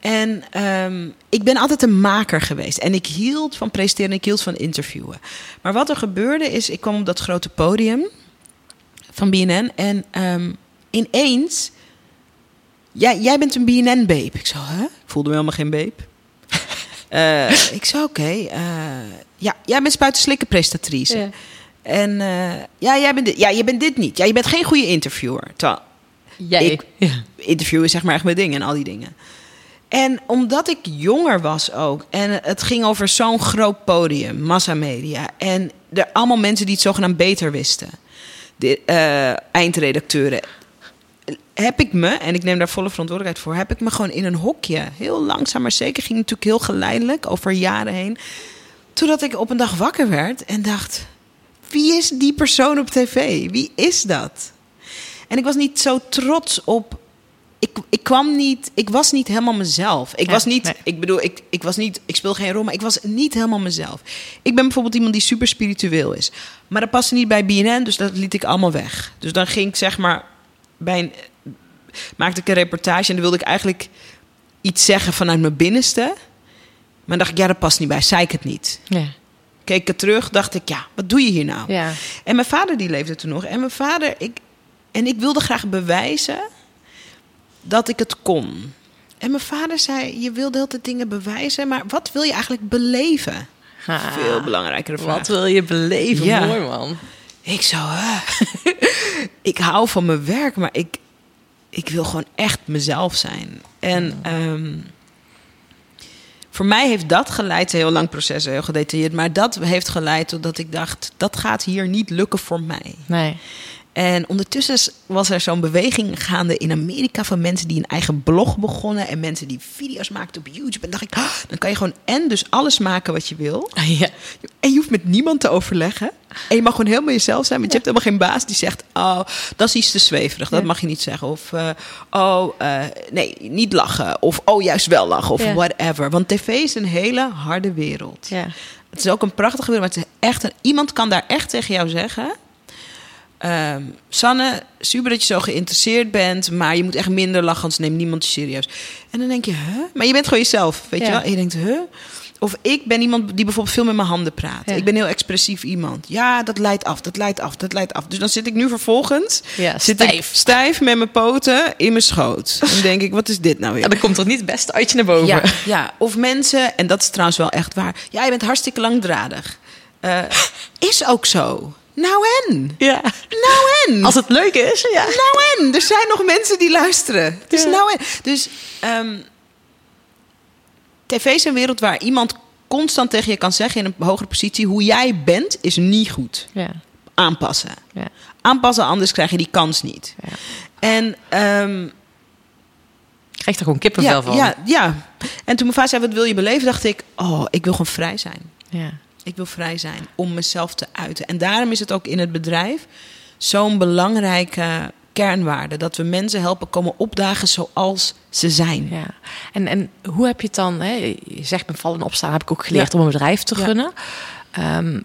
En ehm, ik ben altijd een maker geweest. En ik hield van presenteren en ik hield van interviewen. Maar wat er gebeurde is, ik kwam op dat grote podium van BNN. En ehm, ineens, jij, jij bent een BNN-babe. Ik zo, hè? Ik voelde me helemaal geen babe. Eh, ik zei, oké. eh, ja, jij bent spuiten-slikken prestatrice. Ja. En eh, ja, jij bent dit, ja, je bent dit niet. Ja, je bent geen goede interviewer. Terwijl Jij, ik- ja. interviewen is zeg maar echt mijn ding en al die dingen. En omdat ik jonger was ook, en het ging over zo'n groot podium, massamedia, en er allemaal mensen die het zogenaamd beter wisten, de eh, eindredacteuren, heb ik me, en ik neem daar volle verantwoordelijkheid voor, heb ik me gewoon in een hokje, heel langzaam maar zeker, ging natuurlijk heel geleidelijk over jaren heen, totdat ik op een dag wakker werd en dacht, wie is die persoon op tv? Wie is dat? En ik was niet zo trots op. Ik, ik kwam niet. Ik was niet helemaal mezelf. Ik was niet. nee. Ik bedoel, ik, ik was niet. Ik speel geen rol, maar ik was niet helemaal mezelf. Ik ben bijvoorbeeld iemand die super spiritueel is. Maar dat paste niet bij BNN, dus dat liet ik allemaal weg. Dus dan ging ik zeg maar. Bij een, maakte ik een reportage en dan wilde ik eigenlijk iets zeggen vanuit mijn binnenste. Maar dan dacht ik, ja, dat past niet bij. Zei ik het niet. Ja. Keek ik er terug, dacht ik, ja, wat doe je hier nou? Ja. En mijn vader die leefde toen nog. En mijn vader, ik, en ik wilde graag bewijzen dat ik het kon. En mijn vader zei, je wilde altijd dingen bewijzen, maar wat wil je eigenlijk beleven? Ah, Veel belangrijkere vraag. Wat wil je beleven? Ja. Mooi man. Ik zo, hè? ik hou van mijn werk, maar ik, ik wil gewoon echt mezelf zijn. En ehm, voor mij heeft dat geleid, een heel lang proces, heel gedetailleerd, maar dat heeft geleid totdat ik dacht, dat gaat hier niet lukken voor mij. Nee. En ondertussen was er zo'n beweging gaande in Amerika van mensen die een eigen blog begonnen en mensen die video's maakten op YouTube. En dacht ik, ah, dan kan je gewoon en dus alles maken wat je wil. Ah, ja. En je hoeft met niemand te overleggen. En je mag gewoon helemaal jezelf zijn, want je hebt helemaal geen baas die zegt: Oh, dat is iets te zweverig, dat Ja. mag je niet zeggen. Of eh, Oh, eh, nee, niet lachen. Of Oh, juist wel lachen. Of whatever. Want tv is een hele harde wereld. Ja. Het is ook een prachtige wereld, maar het is echt een, iemand kan daar echt tegen jou zeggen. Ehm, Sanne, super dat je zo geïnteresseerd bent, maar je moet echt minder lachen, anders neemt niemand je serieus. En dan denk je, huh? Maar je bent gewoon jezelf, weet Ja. je wel? En je denkt, huh? Of ik ben iemand die bijvoorbeeld veel met mijn handen praat. Ja. Ik ben heel expressief iemand. Ja, dat leidt af, dat leidt af, dat leidt af. Dus dan zit ik nu vervolgens Ja, zit ik stijf. stijf met mijn poten in mijn schoot. En dan denk ik, wat is dit nou weer? Ja, dan komt er niet het beste uit je naar boven. Ja, ja, of mensen, en dat is trouwens wel echt waar. Ja, je bent hartstikke langdradig. Eh, is ook zo. Nou en? Ja. Nou en? Als het leuk is, ja. Nou en? Er zijn nog mensen die luisteren. Dus Ja. nou en? Dus ehm, tv is een wereld waar iemand constant tegen je kan zeggen in een hogere positie... hoe jij bent is niet goed. Ja. Aanpassen. Ja. Aanpassen, anders krijg je die kans niet. Ja. En... Ik krijg er gewoon kippenvel ja, van. ja, ja. En toen mijn vader zei, wat wil je beleven? Dacht ik, oh, ik wil gewoon vrij zijn. Ja. Ik wil vrij zijn om mezelf te uiten. En daarom is het ook in het bedrijf zo'n belangrijke kernwaarde. Dat we mensen helpen komen opdagen zoals ze zijn. Ja. En, en hoe heb je het dan, hè, je zegt met vallen en opstaan, heb ik ook geleerd Ja. om een bedrijf te Ja. runnen. Ehm,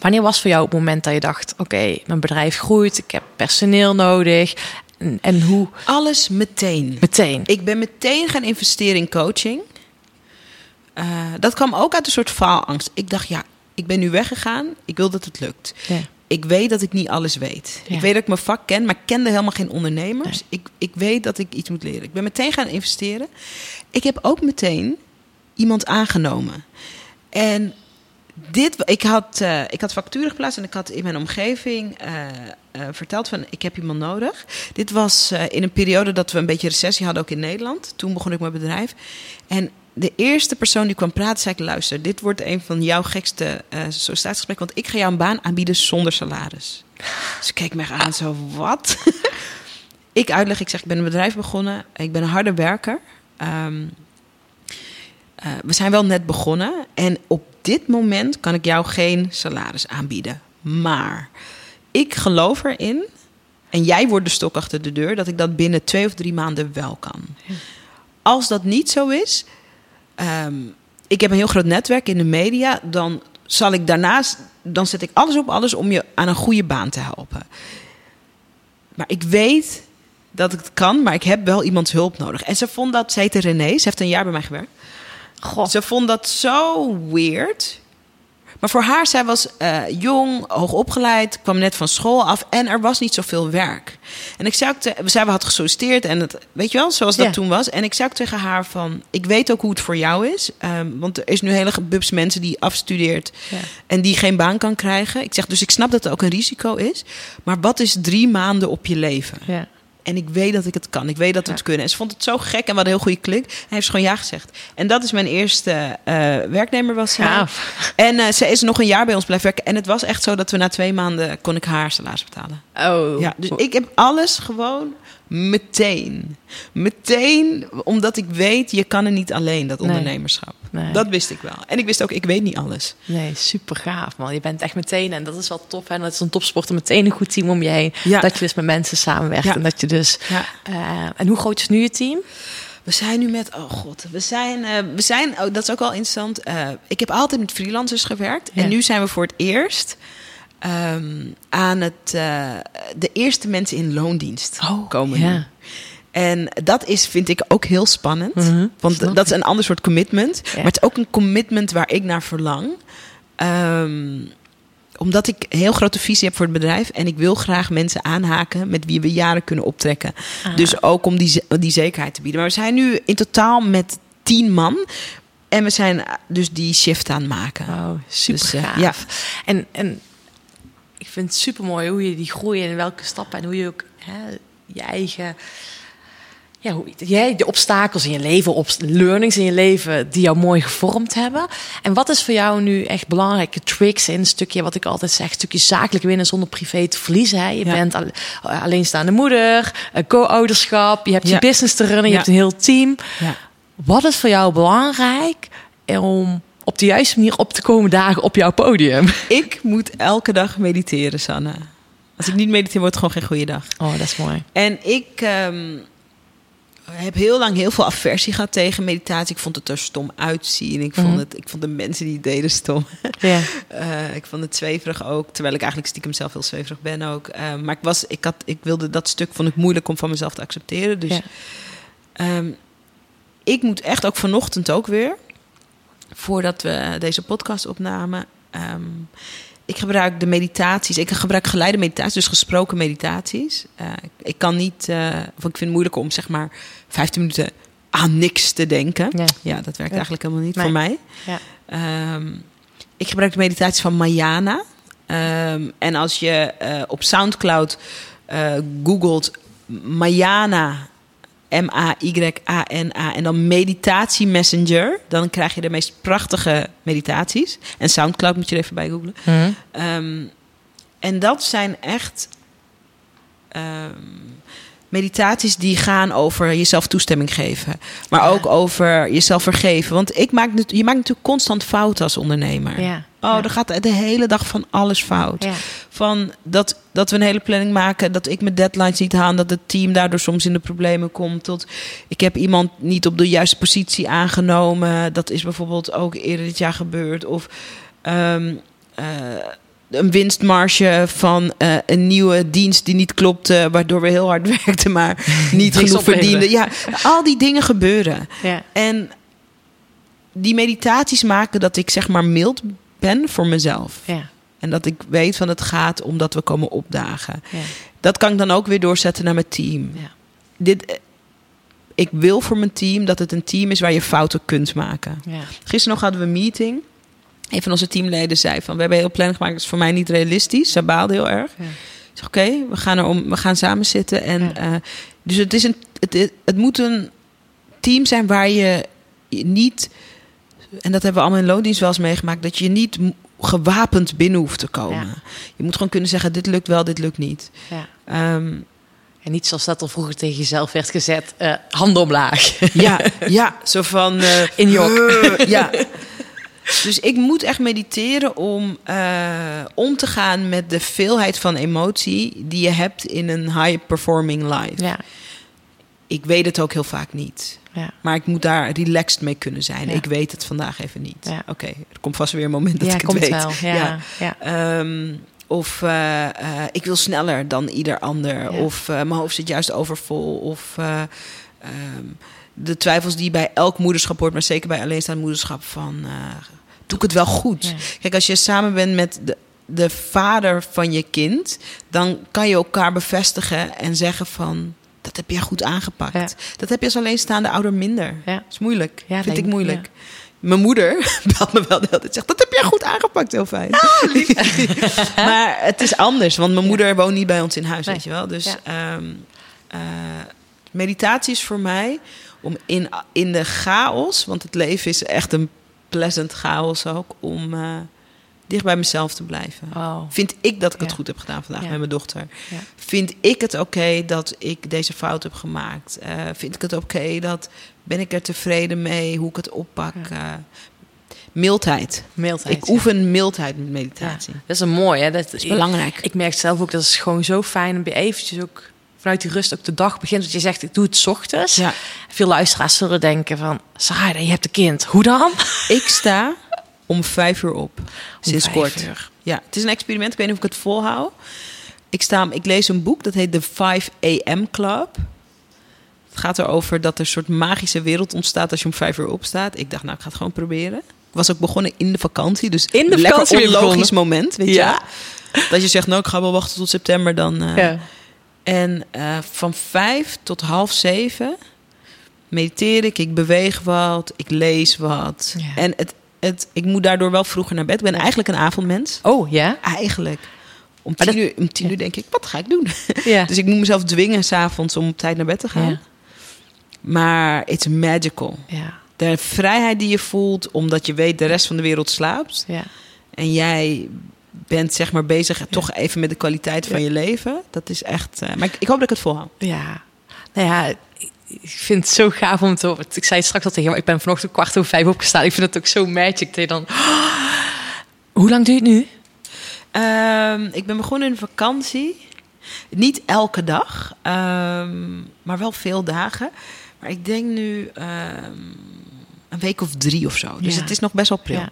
wanneer was voor jou het moment dat je dacht, oké, mijn bedrijf groeit, ik heb personeel nodig. En, en hoe Alles meteen. meteen? Ik ben meteen gaan investeren in coaching. Eh, dat kwam ook uit een soort faalangst. Ik dacht, ja, ik ben nu weggegaan. Ik wil dat het lukt. Ja. Ik weet dat ik niet alles weet. Ja. Ik weet dat ik mijn vak ken, maar ik kende helemaal geen ondernemers. Ik, ik weet dat ik iets moet leren. Ik ben meteen gaan investeren. Ik heb ook meteen iemand aangenomen. En dit, ik had, eh, ik had facturen geplaatst en ik had in mijn omgeving eh, verteld van ik heb iemand nodig. Dit was in een periode dat we een beetje recessie hadden ook in Nederland. Toen begon ik mijn bedrijf. En de eerste persoon die kwam praten, zei ik luister, dit wordt een van jouw gekste eh sollicitatiegesprekken, want ik ga jou een baan aanbieden zonder salaris. Ik keek me aan zo, wat? ik uitleg, ik zeg, ik ben een bedrijf begonnen, ik ben een harde werker. Ehm, eh, we zijn wel net begonnen en op dit moment kan ik jou geen salaris aanbieden. Maar ik geloof erin, en jij wordt de stok achter de deur, dat ik dat binnen twee of drie maanden wel kan. Als dat niet zo is, ehm, ik heb een heel groot netwerk in de media, dan zal ik daarnaast, dan zet ik alles op alles om je aan een goede baan te helpen. Maar ik weet dat ik het kan, maar ik heb wel iemands hulp nodig. En ze vond dat, ze heette René, ze heeft een jaar bij mij gewerkt. God. Ze vond dat zo weird. Maar voor haar, zij was eh, jong, hoogopgeleid, kwam net van school af en er was niet zoveel werk. En ik zei ook, te, zij had gesolliciteerd en het, weet je wel, zoals dat toen was. En ik zei ook tegen haar van, ik weet ook hoe het voor jou is. ehm, want er is nu hele gebubs mensen die afstudeert en die geen baan kan krijgen. Ik zeg, dus ik snap dat er ook een risico is. Maar wat is drie maanden op je leven? Ja. En ik weet dat ik het kan. Ik weet dat we het kunnen. En ze vond het zo gek en we hadden een heel goede klik. Hij heeft gewoon ja gezegd. En dat is mijn eerste eh, werknemer was. Gaaf. En eh, ze is nog een jaar bij ons blijven werken. En het was echt zo dat we na twee maanden kon ik haar salaris betalen. Oh. Ja, dus ik heb alles gewoon meteen. Meteen, omdat ik weet, je kan er niet alleen, dat ondernemerschap. Nee. Dat wist ik wel. En ik wist ook, ik weet niet alles. Nee, super gaaf man. Je bent echt meteen, en dat is wel tof. En dat is een topsporter, meteen een goed team om je heen. Ja. Dat je dus met mensen samenwerkt. Ja. En dat je dus. Ja. eh, en hoe groot is nu je team? We zijn nu met, oh god, we zijn, eh, we zijn oh, dat is ook wel interessant. eh, ik heb altijd met freelancers gewerkt. En nu zijn we voor het eerst ehm, aan het, eh, de eerste mensen in loondienst Oh, komen ja. nu. En dat is, vind ik ook heel spannend. Mhm, want dat is een ander soort commitment. Ja. Maar het is ook een commitment waar ik naar verlang. Ehm, omdat ik een heel grote visie heb voor het bedrijf. En ik wil graag mensen aanhaken met wie we jaren kunnen optrekken. Ah. Dus ook om die, die zekerheid te bieden. Maar we zijn nu in totaal met tien man. En we zijn dus die shift aan het maken. Oh, super Dus, eh, ja. En, en ik vind het super mooi hoe je die groei en in welke stappen en hoe je ook hè, je eigen. Ja, hoe jij de obstakels in je leven, op learnings in je leven die jou mooi gevormd hebben. En wat is voor jou nu echt belangrijke tricks in een stukje wat ik altijd zeg, een stukje zakelijk winnen zonder privé te verliezen. Hè? Je Ja. bent al, alleenstaande moeder, eh, co-ouderschap, je hebt je business te runnen, je hebt een heel team. Wat is voor jou belangrijk om op de juiste manier op te komen dagen op jouw podium? Ik moet elke dag mediteren, Sanne. Als ik niet mediteer, wordt het gewoon geen goede dag. Oh, dat is mooi. En ik ehm, heb heel lang heel veel aversie gehad tegen meditatie. Ik vond het er stom uitzien. Ik vond, Mhm. het, ik vond de mensen die het deden stom. Eh, ik vond het zweverig ook. Terwijl ik eigenlijk stiekem zelf heel zweverig ben ook. Eh, maar ik, was, ik, had, ik wilde dat stuk vond ik moeilijk om van mezelf te accepteren. Dus ehm, ik moet echt ook vanochtend ook weer, voordat we deze podcast opnamen. ehm, ik gebruik de meditaties. Ik gebruik geleide meditaties, dus gesproken meditaties. Eh, ik, kan niet, eh, of ik vind het moeilijk om zeg maar 15 minuten aan niks te denken. Ja. Ja, dat werkt eigenlijk helemaal niet Nee. voor mij. Ja. Ehm, ik gebruik de meditaties van Mayana. Ehm, en als je eh, op Soundcloud googelt Mayana, M-A-Y-A-N-A, en dan Meditatie Messenger, dan krijg je de meest prachtige meditaties. En Soundcloud moet je er even bij googlen. Mhm. Ehm, en dat zijn echt ehm, meditaties die gaan over jezelf toestemming geven. Maar Ja. ook over jezelf vergeven. Want ik maak, je maakt natuurlijk constant fouten als ondernemer. Ja. Oh, Ja. er gaat de hele dag van alles fout. Van dat, dat we een hele planning maken, dat ik mijn deadlines niet haal, dat het team daardoor soms in de problemen komt. Tot ik heb iemand niet op de juiste positie aangenomen. Dat is bijvoorbeeld ook eerder dit jaar gebeurd. Of ehm, eh, een winstmarge van eh, een nieuwe dienst die niet klopte, waardoor we heel hard werkten, maar niet genoeg verdienden. Ja, al die dingen gebeuren. Ja. En die meditaties maken dat ik zeg maar mild ben voor mezelf. Ja. En dat ik weet van het gaat om dat we komen opdagen. Ja. Dat kan ik dan ook weer doorzetten naar mijn team. Ja. Dit, ik wil voor mijn team dat het een team is waar je fouten kunt maken. Ja. Gisteren nog hadden we een meeting. Een van onze teamleden zei van... we hebben heel planning gemaakt, dat is voor mij niet realistisch. Ze baalde heel erg. Ja. Ik zeg, oké, we gaan er om, we gaan samen zitten. En, Ja. eh, dus het, is een, het, het moet een team zijn waar je niet... En dat hebben we allemaal in loondienst wel eens meegemaakt... dat je niet gewapend binnen hoeft te komen. Ja. Je moet gewoon kunnen zeggen, dit lukt wel, dit lukt niet. Ja. Ehm, En niet zoals dat er vroeger tegen jezelf werd gezet, eh handen omlaag. ja, ja, zo van... eh, In jok. ja. Dus ik moet echt mediteren om eh, om te gaan met de veelheid van emotie die je hebt in een high-performing life. Ja. Ik weet het ook heel vaak niet. Ja. Maar ik moet daar relaxed mee kunnen zijn. Ja. Ik weet het vandaag even niet. Ja. Oké, er komt vast weer een moment dat ik het komt weet. wel. Ja. Ja. Ehm, of eh, eh, ik wil sneller dan ieder ander. Of mijn hoofd zit juist overvol. Of eh, ehm, de twijfels die bij elk moederschap hoort, maar zeker bij alleenstaand moederschap van doe ik het wel goed? Ja. Kijk, als je samen bent met de, de vader van je kind, dan kan je elkaar bevestigen en zeggen van dat heb jij goed aangepakt. Ja. Dat heb je als alleenstaande ouder minder. Ja. Dat is moeilijk. Ja, Vind ik moeilijk. Mijn moeder belt me wel de hele tijd. Zegt, dat heb jij goed aangepakt. Heel fijn. maar het is anders. Want mijn moeder woont niet bij ons in huis. Nee. Weet je wel. Dus ehm, eh, meditatie is voor mij om in, in de chaos. Want het leven is echt een pleasant chaos ook. Om eh, dicht bij mezelf te blijven. Oh. Vind ik dat ik het goed heb gedaan vandaag Ja. met mijn dochter? Ja. Vind ik het oké dat ik deze fout heb gemaakt? Eh, vind ik het oké dat ben ik er tevreden mee hoe ik het oppak? Eh, mildheid. Mildheid. ik oefen mildheid met meditatie. Dat is een mooi, hè? Dat is belangrijk. Ik merk zelf ook, dat is gewoon zo fijn om je eventjes ook vanuit die rust ook de dag begint. Dat je zegt, ik doe het 's ochtends. Ja. Veel luisteraars zullen denken van, Sarah, je hebt een kind. Hoe dan? Ik sta om vijf uur op. Sinds kort. uur. Ja, het is een experiment. Ik weet niet of ik het volhoud. Ik, sta, ik lees een boek dat heet The 5 AM Club. Het gaat erover dat er een soort magische wereld ontstaat als je om vijf uur opstaat. Ik dacht, nou, ik ga het gewoon proberen. Ik was ook begonnen in de vakantie. Dus In de lekker vakantie onlogisch begonnen. moment, weet Ja. je. Dat je zegt, nou, ik ga wel wachten tot september. Dan, eh, Ja. En eh, van vijf tot half zeven mediteer ik, ik beweeg wat, ik lees wat. Ja. En het, het, ik moet daardoor wel vroeger naar bed. Ik ben eigenlijk een avondmens. Oh, ja? Eigenlijk. Om tien, dat- uur, om tien uur denk ik, wat ga ik doen? Ja. Dus ik moet mezelf dwingen s'avonds om op tijd naar bed te gaan. Ja. Maar it's magical. Ja. De vrijheid die je voelt, omdat je weet de rest van de wereld slaapt. Ja. En jij bent zeg maar bezig toch even met de kwaliteit van je leven. Dat is echt... eh, maar ik, ik hoop dat ik het volhoud. Ja. Nou ja, ik vind het zo gaaf om te horen. Ik zei het straks al tegen jou, ik ben vanochtend kwart over vijf opgestaan. Ik vind het ook zo magic. Dat je dan... Hoe lang duurt het nu? Ehm, ik ben begonnen in vakantie. Niet elke dag, ehm, maar wel veel dagen. Maar ik denk nu ehm, een week of drie of zo. Dus Ja. het is nog best wel pril.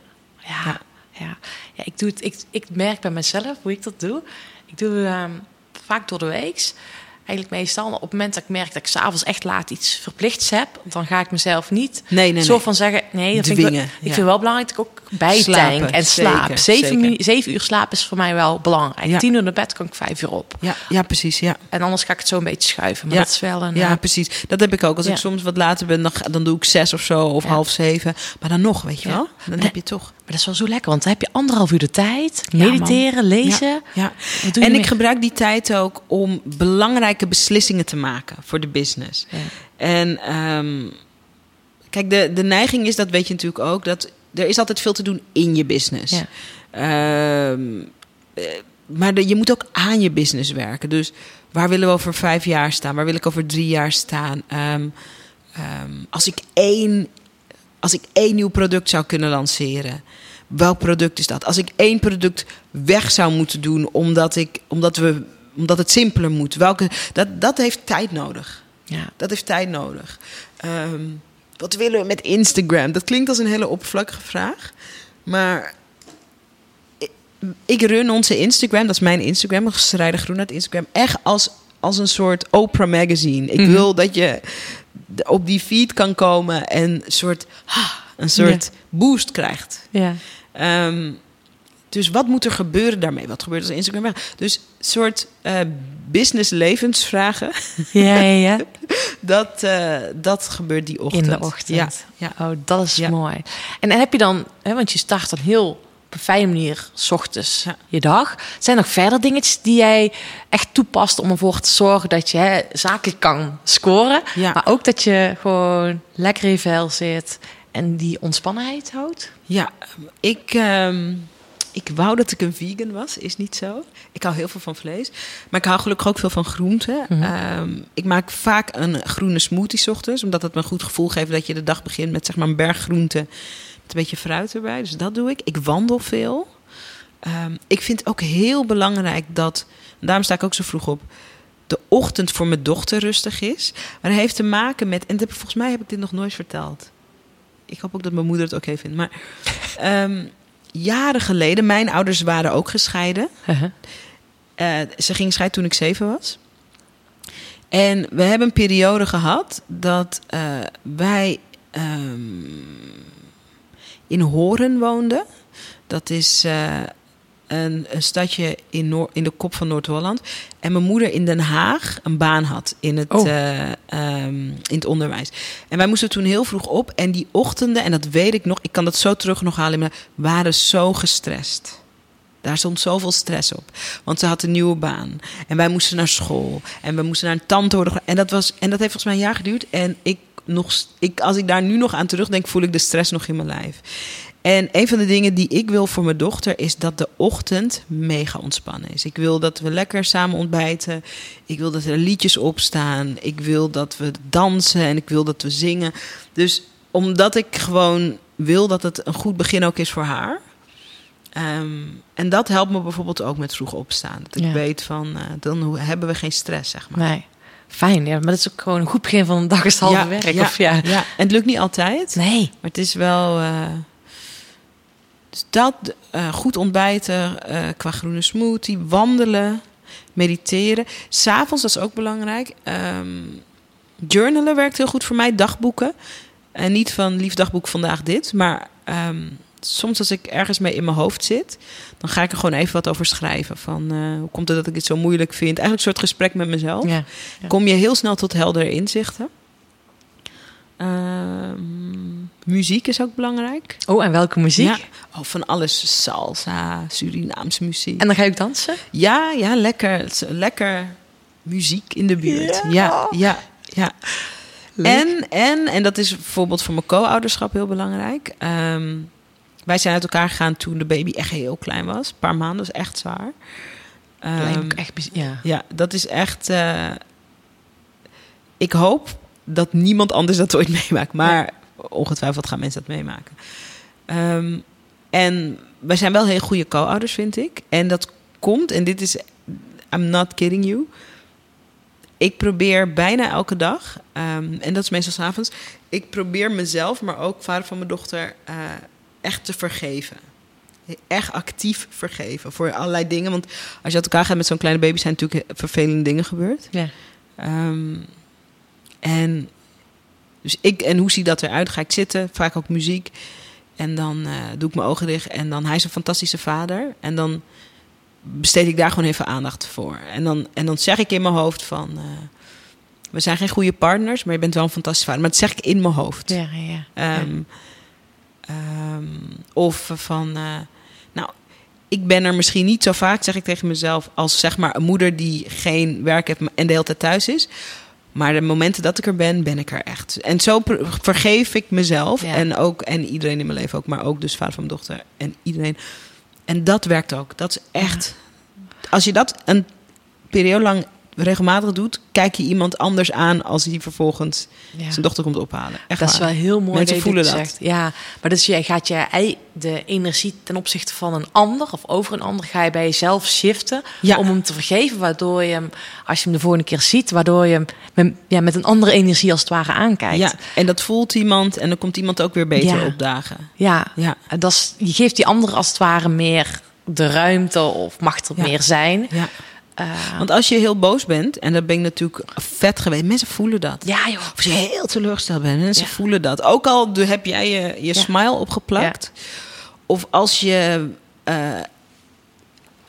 Ja. Ja, ja. ik, doe het, ik, ik merk bij mezelf hoe ik dat doe. Ik doe ehm, vaak door de week. Eigenlijk meestal op het moment dat ik merk dat ik s'avonds echt laat iets verplichts heb, dan ga ik mezelf niet Nee, nee, zo nee. van zeggen, nee, dat vind ik, wel, Dwingen, ik vind wel belangrijk dat ik ook bijtank en slaap. Zeven, zeven uur slaap is voor mij wel belangrijk. Ja. Tien uur naar bed kan ik vijf uur op. Ja, ja, precies. Ja. En anders ga ik het zo een beetje schuiven. Maar Ja. dat is wel een... ja, eh, precies. Dat heb ik ook. Als ik soms wat later ben, dan, dan doe ik zes of zo, of half zeven. Maar dan nog, weet je wel? Dan heb je toch. Maar dat is wel zo lekker, want dan heb je anderhalf uur de tijd. Ja. Mediteren, lezen. Ja, ja. Wat doe je En ik gebruik die tijd ook om belangrijke beslissingen te maken voor de business. Ja. En ehm, kijk, de, de neiging is, dat weet je natuurlijk ook, dat er is altijd veel te doen in je business. Ja. Eh, maar de- je moet ook aan je business werken. Dus waar willen we over vijf jaar staan? Waar wil ik over drie jaar staan? Ehm, als, ik één, als ik één nieuw product zou kunnen lanceren, welk product is dat? Als ik één product weg zou moeten doen omdat, ik, omdat, we, omdat het simpeler moet, welke, dat, dat heeft tijd nodig. Ja. Dat heeft tijd nodig. Ehm, wat willen we met Instagram? Dat klinkt als een hele oppervlakkige vraag. Maar ik, ik run onze Instagram, dat is mijn Instagram, Schrijder Groen uit Instagram, echt als, als een soort Oprah magazine. Ik Mhm. wil dat je op die feed kan komen en een soort, een soort boost krijgt. Ja. Ehm, dus wat moet er gebeuren daarmee? Wat gebeurt als Instagram weg? Dus soort eh, business levensvragen. Ja, ja, ja. Dat, eh, dat gebeurt die ochtend. In de ochtend. Ja, ja. Oh, dat is Ja. mooi. En, en heb je dan, hè, want je start dan heel op een fijne manier, s ochtends, Ja. je dag. Zijn er nog verder dingetjes die jij echt toepast om ervoor te zorgen dat je hè, zakelijk kan scoren? Ja. Maar ook dat je gewoon lekker in vel zit en die ontspannenheid houdt? Ja, ik, ehm, ik wou dat ik een vegan was. Is niet zo. Ik hou heel veel van vlees. Maar ik hou gelukkig ook veel van groenten. Mhm. Ehm, ik maak vaak een groene smoothie 's ochtends. Omdat het me een goed gevoel geeft dat je de dag begint met zeg maar een berg groenten. Een beetje fruit erbij. Dus dat doe ik. Ik wandel veel. Ehm, ik vind ook heel belangrijk dat... Daarom sta ik ook zo vroeg op. De ochtend voor mijn dochter rustig is. Maar dat heeft te maken met... En dat volgens mij heb ik dit nog nooit verteld. Ik hoop ook dat mijn moeder het oké vindt. Maar ehm, jaren geleden... Mijn ouders waren ook gescheiden. Eh, ze ging scheiden toen ik zeven was. En we hebben een periode gehad dat eh, wij ehm, in Horen woonden. Dat is eh, een, een stadje in, Noor- in de kop van Noord-Holland. En mijn moeder in Den Haag een baan had in het, Oh. eh, ehm, in het onderwijs. En wij moesten toen heel vroeg op. En die ochtenden, en dat weet ik nog, ik kan dat zo terug nog halen, maar waren zo gestrest. Daar stond zoveel stress op. Want ze had een nieuwe baan. En wij moesten naar school. En we moesten naar een tante worden. En dat, was, en dat heeft volgens mij een jaar geduurd. En ik nog, ik, als ik daar nu nog aan terugdenk, voel ik de stress nog in mijn lijf. En een van de dingen die ik wil voor mijn dochter is dat de ochtend mega ontspannen is. Ik wil dat we lekker samen ontbijten. Ik wil dat er liedjes opstaan. Ik wil dat we dansen en ik wil dat we zingen. Dus omdat ik gewoon wil dat het een goed begin ook is voor haar. Ehm, en dat helpt me bijvoorbeeld ook met vroeg opstaan. Dat ik Ja. weet van, eh, dan hebben we geen stress, zeg maar. Nee. Fijn, ja, maar dat is ook gewoon een goed begin van een dag is halve werk. ja, Of ja. ja. En het lukt niet altijd. Nee. Maar het is wel. eh, dus dat, eh, goed ontbijten eh, qua groene smoothie, wandelen, mediteren. S'avonds, dat is ook belangrijk. Ehm, journalen werkt heel goed voor mij, dagboeken. En niet van lief dagboek vandaag dit, maar ehm, soms als ik ergens mee in mijn hoofd zit, dan ga ik er gewoon even wat over schrijven. Van eh, hoe komt het dat ik het zo moeilijk vind? Eigenlijk een soort gesprek met mezelf Ja. Ja. kom je heel snel tot heldere inzichten. Ehm, muziek is ook belangrijk. Oh, en welke muziek? Ja. Oh, van alles. Salsa, Surinaamse muziek. En dan ga je ook dansen? ja, ja, lekker. Lekker muziek in de buurt. Ja, ja, ja. En, en, en dat is bijvoorbeeld voor mijn co-ouderschap heel belangrijk. Ehm, wij zijn uit elkaar gegaan toen de baby echt heel klein was. Een paar maanden, dat is echt zwaar. Ook echt, ja. ja, dat is echt. eh, ik hoop dat niemand anders dat ooit meemaakt. Maar ongetwijfeld gaan mensen dat meemaken. Ehm, en wij zijn wel heel goede co-ouders, vind ik. En dat komt, en dit is, I'm not kidding you. Ik probeer bijna elke dag, ehm, en dat is meestal 's avonds, ik probeer mezelf, maar ook vader van mijn dochter, eh, echt te vergeven. Echt actief vergeven voor allerlei dingen. Want als je uit elkaar gaat met zo'n kleine baby, zijn natuurlijk vervelende dingen gebeurd. Ja. Ehm, en, dus ik, en hoe ziet dat eruit? Ga ik zitten, vaak ook muziek. En dan eh, doe ik mijn ogen dicht. En dan, hij is een fantastische vader. En dan besteed ik daar gewoon even aandacht voor. En dan, en dan zeg ik in mijn hoofd van... eh, we zijn geen goede partners, maar je bent wel een fantastische vader. Maar dat zeg ik in mijn hoofd. Ja, ja, ja. Ehm, ehm, of van, eh, nou, ik ben er misschien niet zo vaak, zeg ik tegen mezelf, als zeg maar een moeder die geen werk heeft en de hele tijd thuis is. Maar de momenten dat ik er ben, ben ik er echt. En zo vergeef ik mezelf Ja. en ook en iedereen in mijn leven ook, maar ook dus vader van mijn dochter en iedereen. En dat werkt ook. Dat is echt. Als je dat een periode lang regelmatig doet, kijk je iemand anders aan als hij vervolgens Ja. zijn dochter komt ophalen. Echt Dat is waar. wel heel mooi Mensen dat je voelen dat. zegt. Ja, maar dus jij gaat je de energie ten opzichte van een ander of over een ander ga je bij jezelf shiften Ja. om hem te vergeven, waardoor je hem als je hem de volgende keer ziet, waardoor je hem met, ja, met een andere energie als het ware aankijkt. Ja, en dat voelt iemand en dan komt iemand ook weer beter Ja. opdagen. Ja, Ja. dat is, je geeft die ander als het ware meer de ruimte of mag er meer zijn. Ja. Eh, Want als je heel boos bent, en dat ben ik natuurlijk vet geweest, mensen voelen dat. ja, joh. Of als je heel teleurgesteld bent, mensen Ja. voelen dat. Ook al heb jij je, je Ja. smile opgeplakt. Of als je, eh,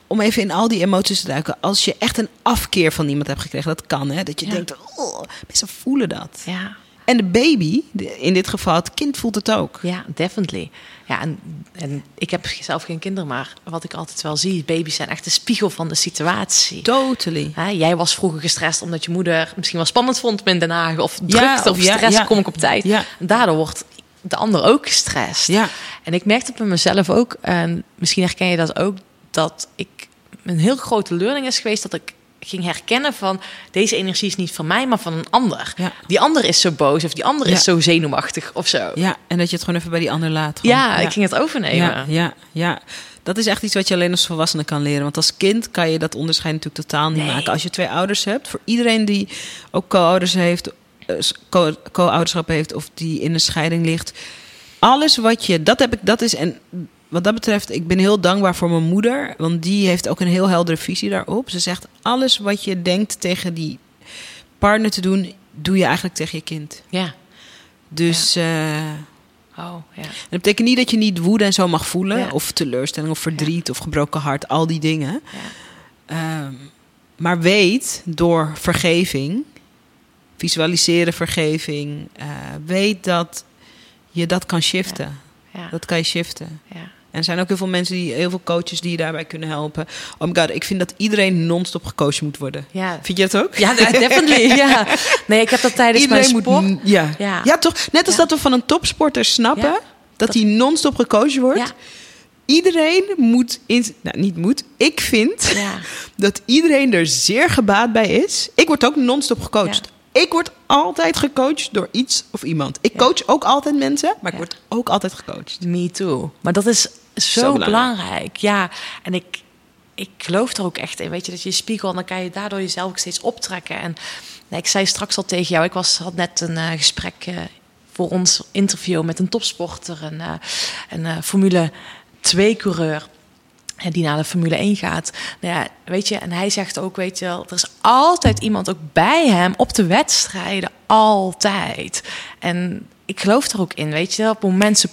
om even in al die emoties te duiken, als je echt een afkeer van iemand hebt gekregen, dat kan hè, dat je denkt, oh, mensen voelen dat. Ja. En de baby, in dit geval het kind, voelt het ook. Ja, definitely. Ja, en, en ik heb zelf geen kinderen, maar wat ik altijd wel zie, baby's zijn echt de spiegel van de situatie. Totally. Jij was vroeger gestrest omdat je moeder misschien wel spannend vond in Den Haag, of Ja, drukte of of ja, stress, kom ik op tijd. En daardoor wordt de ander ook gestrest. Ja. En ik merkte bij mezelf ook, en misschien herken je dat ook, dat ik een heel grote learning is geweest dat ik ging herkennen van deze energie is niet van mij, maar van een ander. Ja. Die ander is zo boos of die ander Ja. is zo zenuwachtig of zo. Ja, en dat je het gewoon even bij die ander laat. gewoon. Ja, ik ging het overnemen. Ja, ja, ja. Dat is echt iets wat je alleen als volwassene kan leren. Want als kind kan je dat onderscheid natuurlijk totaal niet Nee. maken. Als je twee ouders hebt, voor iedereen die ook co-ouders heeft, eh, co- co-ouderschap heeft of die in een scheiding ligt. Alles wat je, dat heb ik, dat is, en wat dat betreft, ik ben heel dankbaar voor mijn moeder. Want die heeft ook een heel heldere visie daarop. Ze zegt, alles wat je denkt tegen die partner te doen, doe je eigenlijk tegen je kind. Ja. Dus... eh, Oh, ja. en dat betekent niet dat je niet woede en zo mag voelen. Ja. Of teleurstelling of verdriet of gebroken hart. Al die dingen. Ja. Ehm, maar weet door vergeving, visualiseren vergeving, eh, weet dat je dat kan shiften. Ja. Dat kan je shiften. ja. En er zijn ook heel veel mensen, die, heel veel coaches die je daarbij kunnen helpen. Oh my god, ik vind dat iedereen non-stop gecoacht moet worden. Ja. Vind je dat ook? Ja, definitely. Ja. Nee, ik heb dat tijdens mijn sport. moet... Ja. Ja. Ja. toch? Net als Ja. dat we van een topsporter snappen... Dat hij non-stop gecoacht wordt. Iedereen moet... In, nou, niet moet. Ik vind dat iedereen er zeer gebaat bij is. Ik word ook non-stop gecoacht. Ik word altijd gecoacht door iets of iemand. Ik Ja. coach ook altijd mensen, maar ik Ja. word ook altijd gecoacht. Me too. Maar dat is zo, Zo belangrijk. belangrijk. Ja, en ik, ik geloof er ook echt in. Weet je, dat je spiegel en dan kan je daardoor jezelf ook steeds optrekken. En nee, ik zei straks al tegen jou, ik was, had net een eh, gesprek eh, voor ons interview met een topsporter, een, eh, een Formule 2-coureur. En die naar de Formule 1 gaat. Nou ja, weet je, en hij zegt ook, weet je wel, er is altijd iemand ook bij hem op de wedstrijden. Altijd. En ik geloof er ook in, weet je wel, op het moment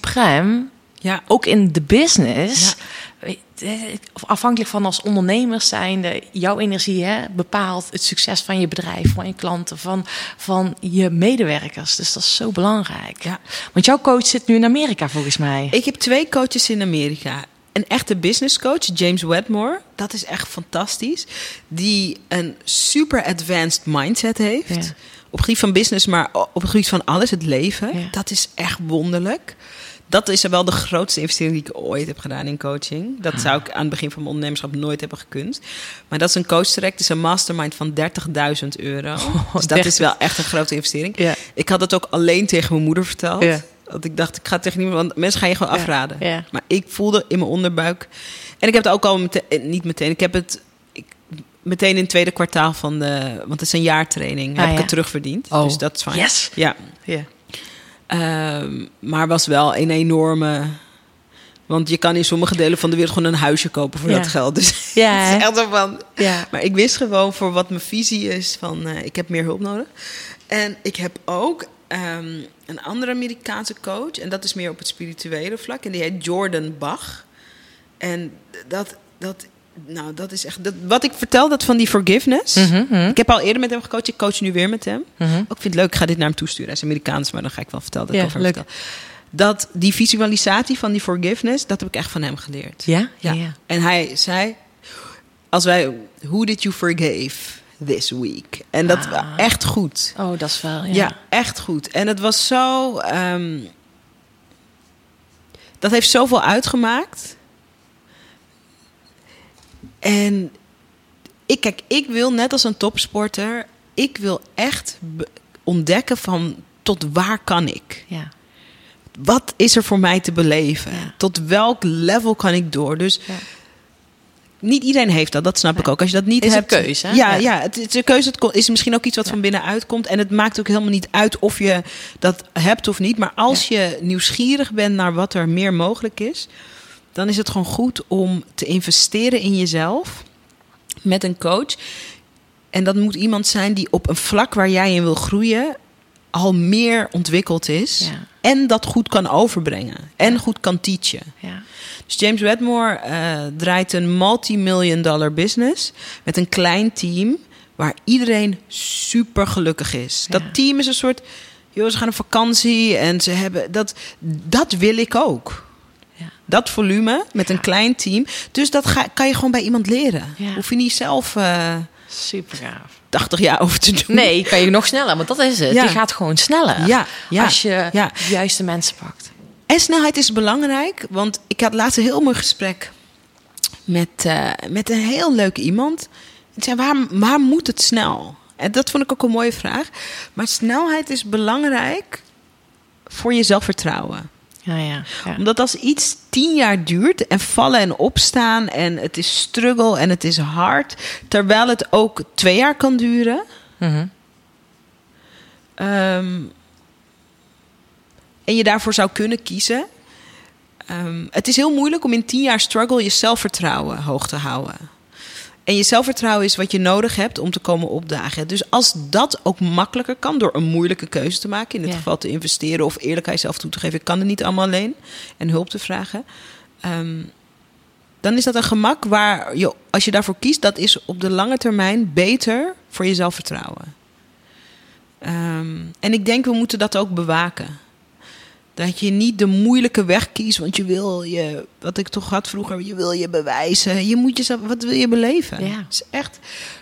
Ja, ook in de business. weet- eh, of Afhankelijk van als ondernemers zijnde, jouw energie hè, bepaalt het succes van je bedrijf, van je klanten, van, van je medewerkers. Dus dat is zo belangrijk. Ja. Want jouw coach zit nu in Amerika volgens mij. Ik heb twee coaches in Amerika. Een echte business coach, James Wedmore. Dat is echt fantastisch. Die een super advanced mindset heeft. Ja. Op het gebied van business, maar op het gebied van alles, het leven. Ja. Dat is echt wonderlijk. dat is wel de grootste investering die ik ooit heb gedaan in coaching. Dat zou ik aan het begin van mijn ondernemerschap nooit hebben gekund. Maar dat is een coach direct, is een mastermind van 30.000 euro. dus dat 30. is wel echt een grote investering. Ja. Ik had het ook alleen tegen mijn moeder verteld. Want ik dacht, ik ga tegen niemand, want mensen gaan je gewoon Ja. afraden. Ja. Maar ik voelde in mijn onderbuik. En ik heb het ook al meteen, eh, niet meteen, ik heb het ik, meteen in het tweede kwartaal van de, want het is een jaartraining, Ah, heb ik het terugverdiend. Oh. Dus dat is fijn. Yes. Ja. Ja. Ehm, maar was wel een enorme. Want je kan in sommige delen van de wereld gewoon een huisje kopen voor Ja. dat geld. Dus Ja, het is echt van. Ja. Maar ik wist gewoon voor wat mijn visie is van eh, ik heb meer hulp nodig. En ik heb ook ehm, een andere Amerikaanse coach. En dat is meer op het spirituele vlak. En die heet Jordan Bach. En dat, dat, nou, dat is echt. Dat, wat ik vertel, dat van die forgiveness. Mhm, Ik heb al eerder met hem gecoacht. Ik coach nu weer met hem. Mhm. Ook vind het leuk, ik ga dit naar hem toesturen. Hij is Amerikaans, maar dan ga ik wel vertellen dat Ja, ik leuk. vertel. Dat die visualisatie van die forgiveness, dat heb ik echt van hem geleerd. Ja? Ja. Ja. En hij zei, als wij, who did you forgave this week? En dat was Ah. echt goed. Oh, dat is wel... Ja. Ja. echt goed. En het was zo, ehm, dat heeft zoveel uitgemaakt. En ik, kijk, ik wil net als een topsporter, ik wil echt ontdekken van tot waar kan ik? Ja. Wat is er voor mij te beleven? Ja. Tot welk level kan ik door? Dus Ja. Niet iedereen heeft dat, dat snap ik ook. Als je dat niet Is een hebt. keuze, hè? Ja, Ja. ja. het is een keuze. Het is misschien ook iets wat van binnenuit komt. En het maakt ook helemaal niet uit of je dat hebt of niet. Maar als je nieuwsgierig bent naar wat er meer mogelijk is, dan is het gewoon goed om te investeren in jezelf met een coach. En dat moet iemand zijn die op een vlak waar jij in wil groeien al meer ontwikkeld is. En dat goed kan overbrengen. En goed kan teachen. Ja. Dus James Wedmore eh, draait een multi-million dollar business met een klein team waar iedereen super gelukkig is. Ja. Dat team is een soort, joh, ze gaan op vakantie en ze hebben dat. Dat wil ik ook. Ja. Dat volume met een klein team. Dus dat ga, kan je gewoon bij iemand leren. Ja. Hoef je niet zelf eh Super gaaf. 80 jaar over te doen. Nee, kan je nog sneller, want dat is het. Ja. Je gaat gewoon sneller. Ja, ja, Als je ja. de juiste mensen pakt. En snelheid is belangrijk, want ik had laatst een heel mooi gesprek met, eh, met een heel leuk iemand. Ik zei, waar, waar moet het snel? En dat vond ik ook een mooie vraag. Maar snelheid is belangrijk voor je zelfvertrouwen. Ja, ja. ja. Omdat als iets tien jaar duurt en vallen en opstaan en het is struggle en het is hard, terwijl het ook twee jaar kan duren. Ehm, en je daarvoor zou kunnen kiezen. Ehm, het is heel moeilijk om in tien jaar struggle je zelfvertrouwen hoog te houden. En je zelfvertrouwen is wat je nodig hebt om te komen opdagen. Dus als dat ook makkelijker kan door een moeilijke keuze te maken, in dit Ja. geval te investeren of eerlijk aan jezelf toe te geven, ik kan het niet allemaal alleen en hulp te vragen. ehm, dan is dat een gemak waar je, als je daarvoor kiest, dat is op de lange termijn beter voor je zelfvertrouwen. Ehm, en ik denk we moeten dat ook bewaken. Dat je niet de moeilijke weg kiest, want je wil je, wat ik toch had vroeger, je wil je bewijzen. Je moet jezelf, wat wil je beleven? Ja. Het is echt,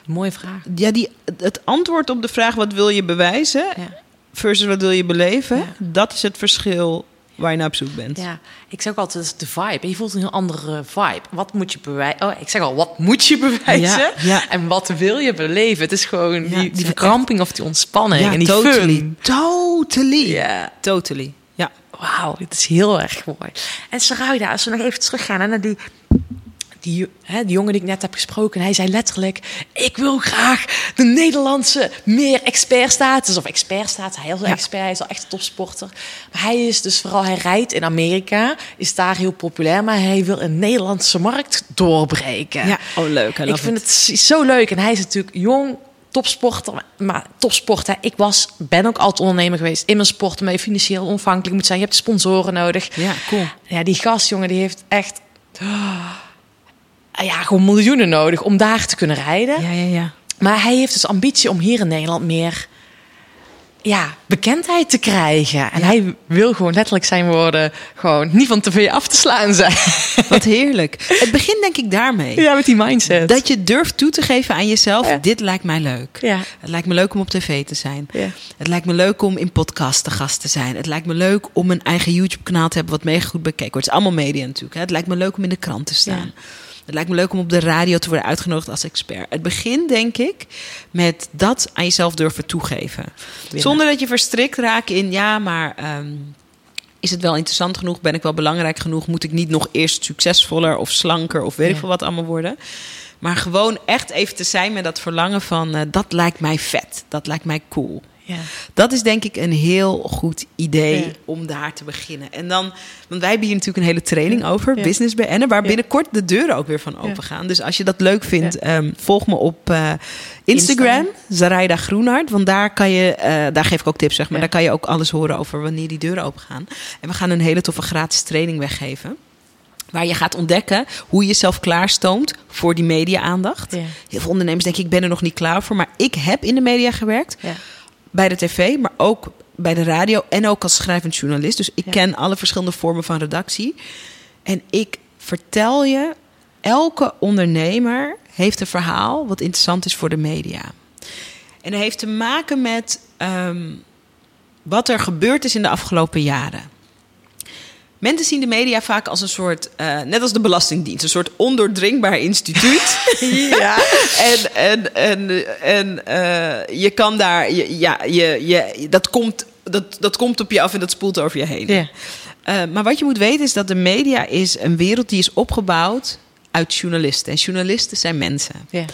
Mooie vraag. ja, die, het antwoord op de vraag wat wil je bewijzen Ja. versus wat wil je beleven, Ja. dat is het verschil waar je naar op zoek bent. Ja, ik zeg ook altijd, de vibe. Je voelt een heel andere vibe. Wat moet je bewijzen? Oh, ik zeg al, wat moet je bewijzen? Ja, ja. En wat wil je beleven? Het is gewoon Ja, die, verkramping of die ontspanning en die totally. fun. Totally. Ja, Totally. Wauw, dit is heel erg mooi. En Sarayda, als we nog even teruggaan hè, naar die, die, hè, die jongen die ik net heb gesproken. Hij zei letterlijk, ik wil graag de Nederlandse meer expertstatus. Of expertstatus, hij is al Ja. expert, hij is al echt een topsporter. Maar hij is dus vooral, hij rijdt in Amerika, is daar heel populair. Maar hij wil een Nederlandse markt doorbreken. ja. Oh, leuk. Ik vind het zo leuk. En hij is natuurlijk jong, topsporter. Maar topsport, hè. ik was, ben ook altijd ondernemer geweest in mijn sport. Waarmee je financieel onafhankelijk moet zijn. Je hebt sponsoren nodig. Ja, cool. Ja, die gast, jongen, die heeft echt... ah, Ja, gewoon miljoenen nodig om daar te kunnen rijden. Ja, ja, ja. Maar hij heeft dus ambitie om hier in Nederland meer ja, bekendheid te krijgen. En hij wil gewoon letterlijk zijn woorden gewoon niet van tv af te slaan zijn. Wat heerlijk. Het begint denk ik daarmee. ja, met die mindset. Dat je durft toe te geven aan jezelf, Ja. dit lijkt mij leuk. Ja. Het lijkt me leuk om op tv te zijn. Ja. Het lijkt me leuk om in podcasts te gast te zijn. Het lijkt me leuk om een eigen YouTube-kanaal te hebben wat mega goed bekeken wordt. Het is allemaal media natuurlijk. Hè. Het lijkt me leuk om in de krant te staan. Het lijkt me leuk om op de radio te worden uitgenodigd als expert. Het begint, denk ik, met dat aan jezelf durven toegeven. Zonder dat je verstrikt raakt in, ja, maar ehm, is het wel interessant genoeg? Ben ik wel belangrijk genoeg? Moet ik niet nog eerst succesvoller of slanker of weet ik Ja. veel wat allemaal worden? Maar gewoon echt even te zijn met dat verlangen van, eh, dat lijkt mij vet. Dat lijkt mij cool. Ja. Dat is denk ik een heel goed idee Ja. om daar te beginnen. En dan, want wij hebben hier natuurlijk een hele training over, Ja. Business BN'en, waar binnenkort de deuren ook weer van open gaan. Dus als je dat leuk vindt, ehm, volg me op eh, Instagram, Zaraida Groenhart. Want daar kan je, eh, daar geef ik ook tips, zeg maar. Daar kan je ook alles horen over wanneer die deuren open gaan. En we gaan een hele toffe gratis training weggeven. Waar je gaat ontdekken hoe je jezelf klaarstoomt voor die media-aandacht. Heel veel ondernemers denken, ik ben er nog niet klaar voor. Maar ik heb in de media gewerkt Ja. Bij de tv, maar ook bij de radio en ook als schrijvend journalist. Dus ik Ja. ken alle verschillende vormen van redactie. En ik vertel je, elke ondernemer heeft een verhaal wat interessant is voor de media. En dat heeft te maken met ehm, wat er gebeurd is in de afgelopen jaren. Mensen zien de media vaak als een soort, eh, net als de Belastingdienst, een soort ondoordringbaar instituut. Ja. En, en, en, en eh, je kan daar, je, ja, je, je, dat, komt, dat, dat komt op je af en dat spoelt over je heen. Ja. Eh, maar wat je moet weten is dat de media is een wereld die is opgebouwd uit journalisten. En journalisten zijn mensen. Ja.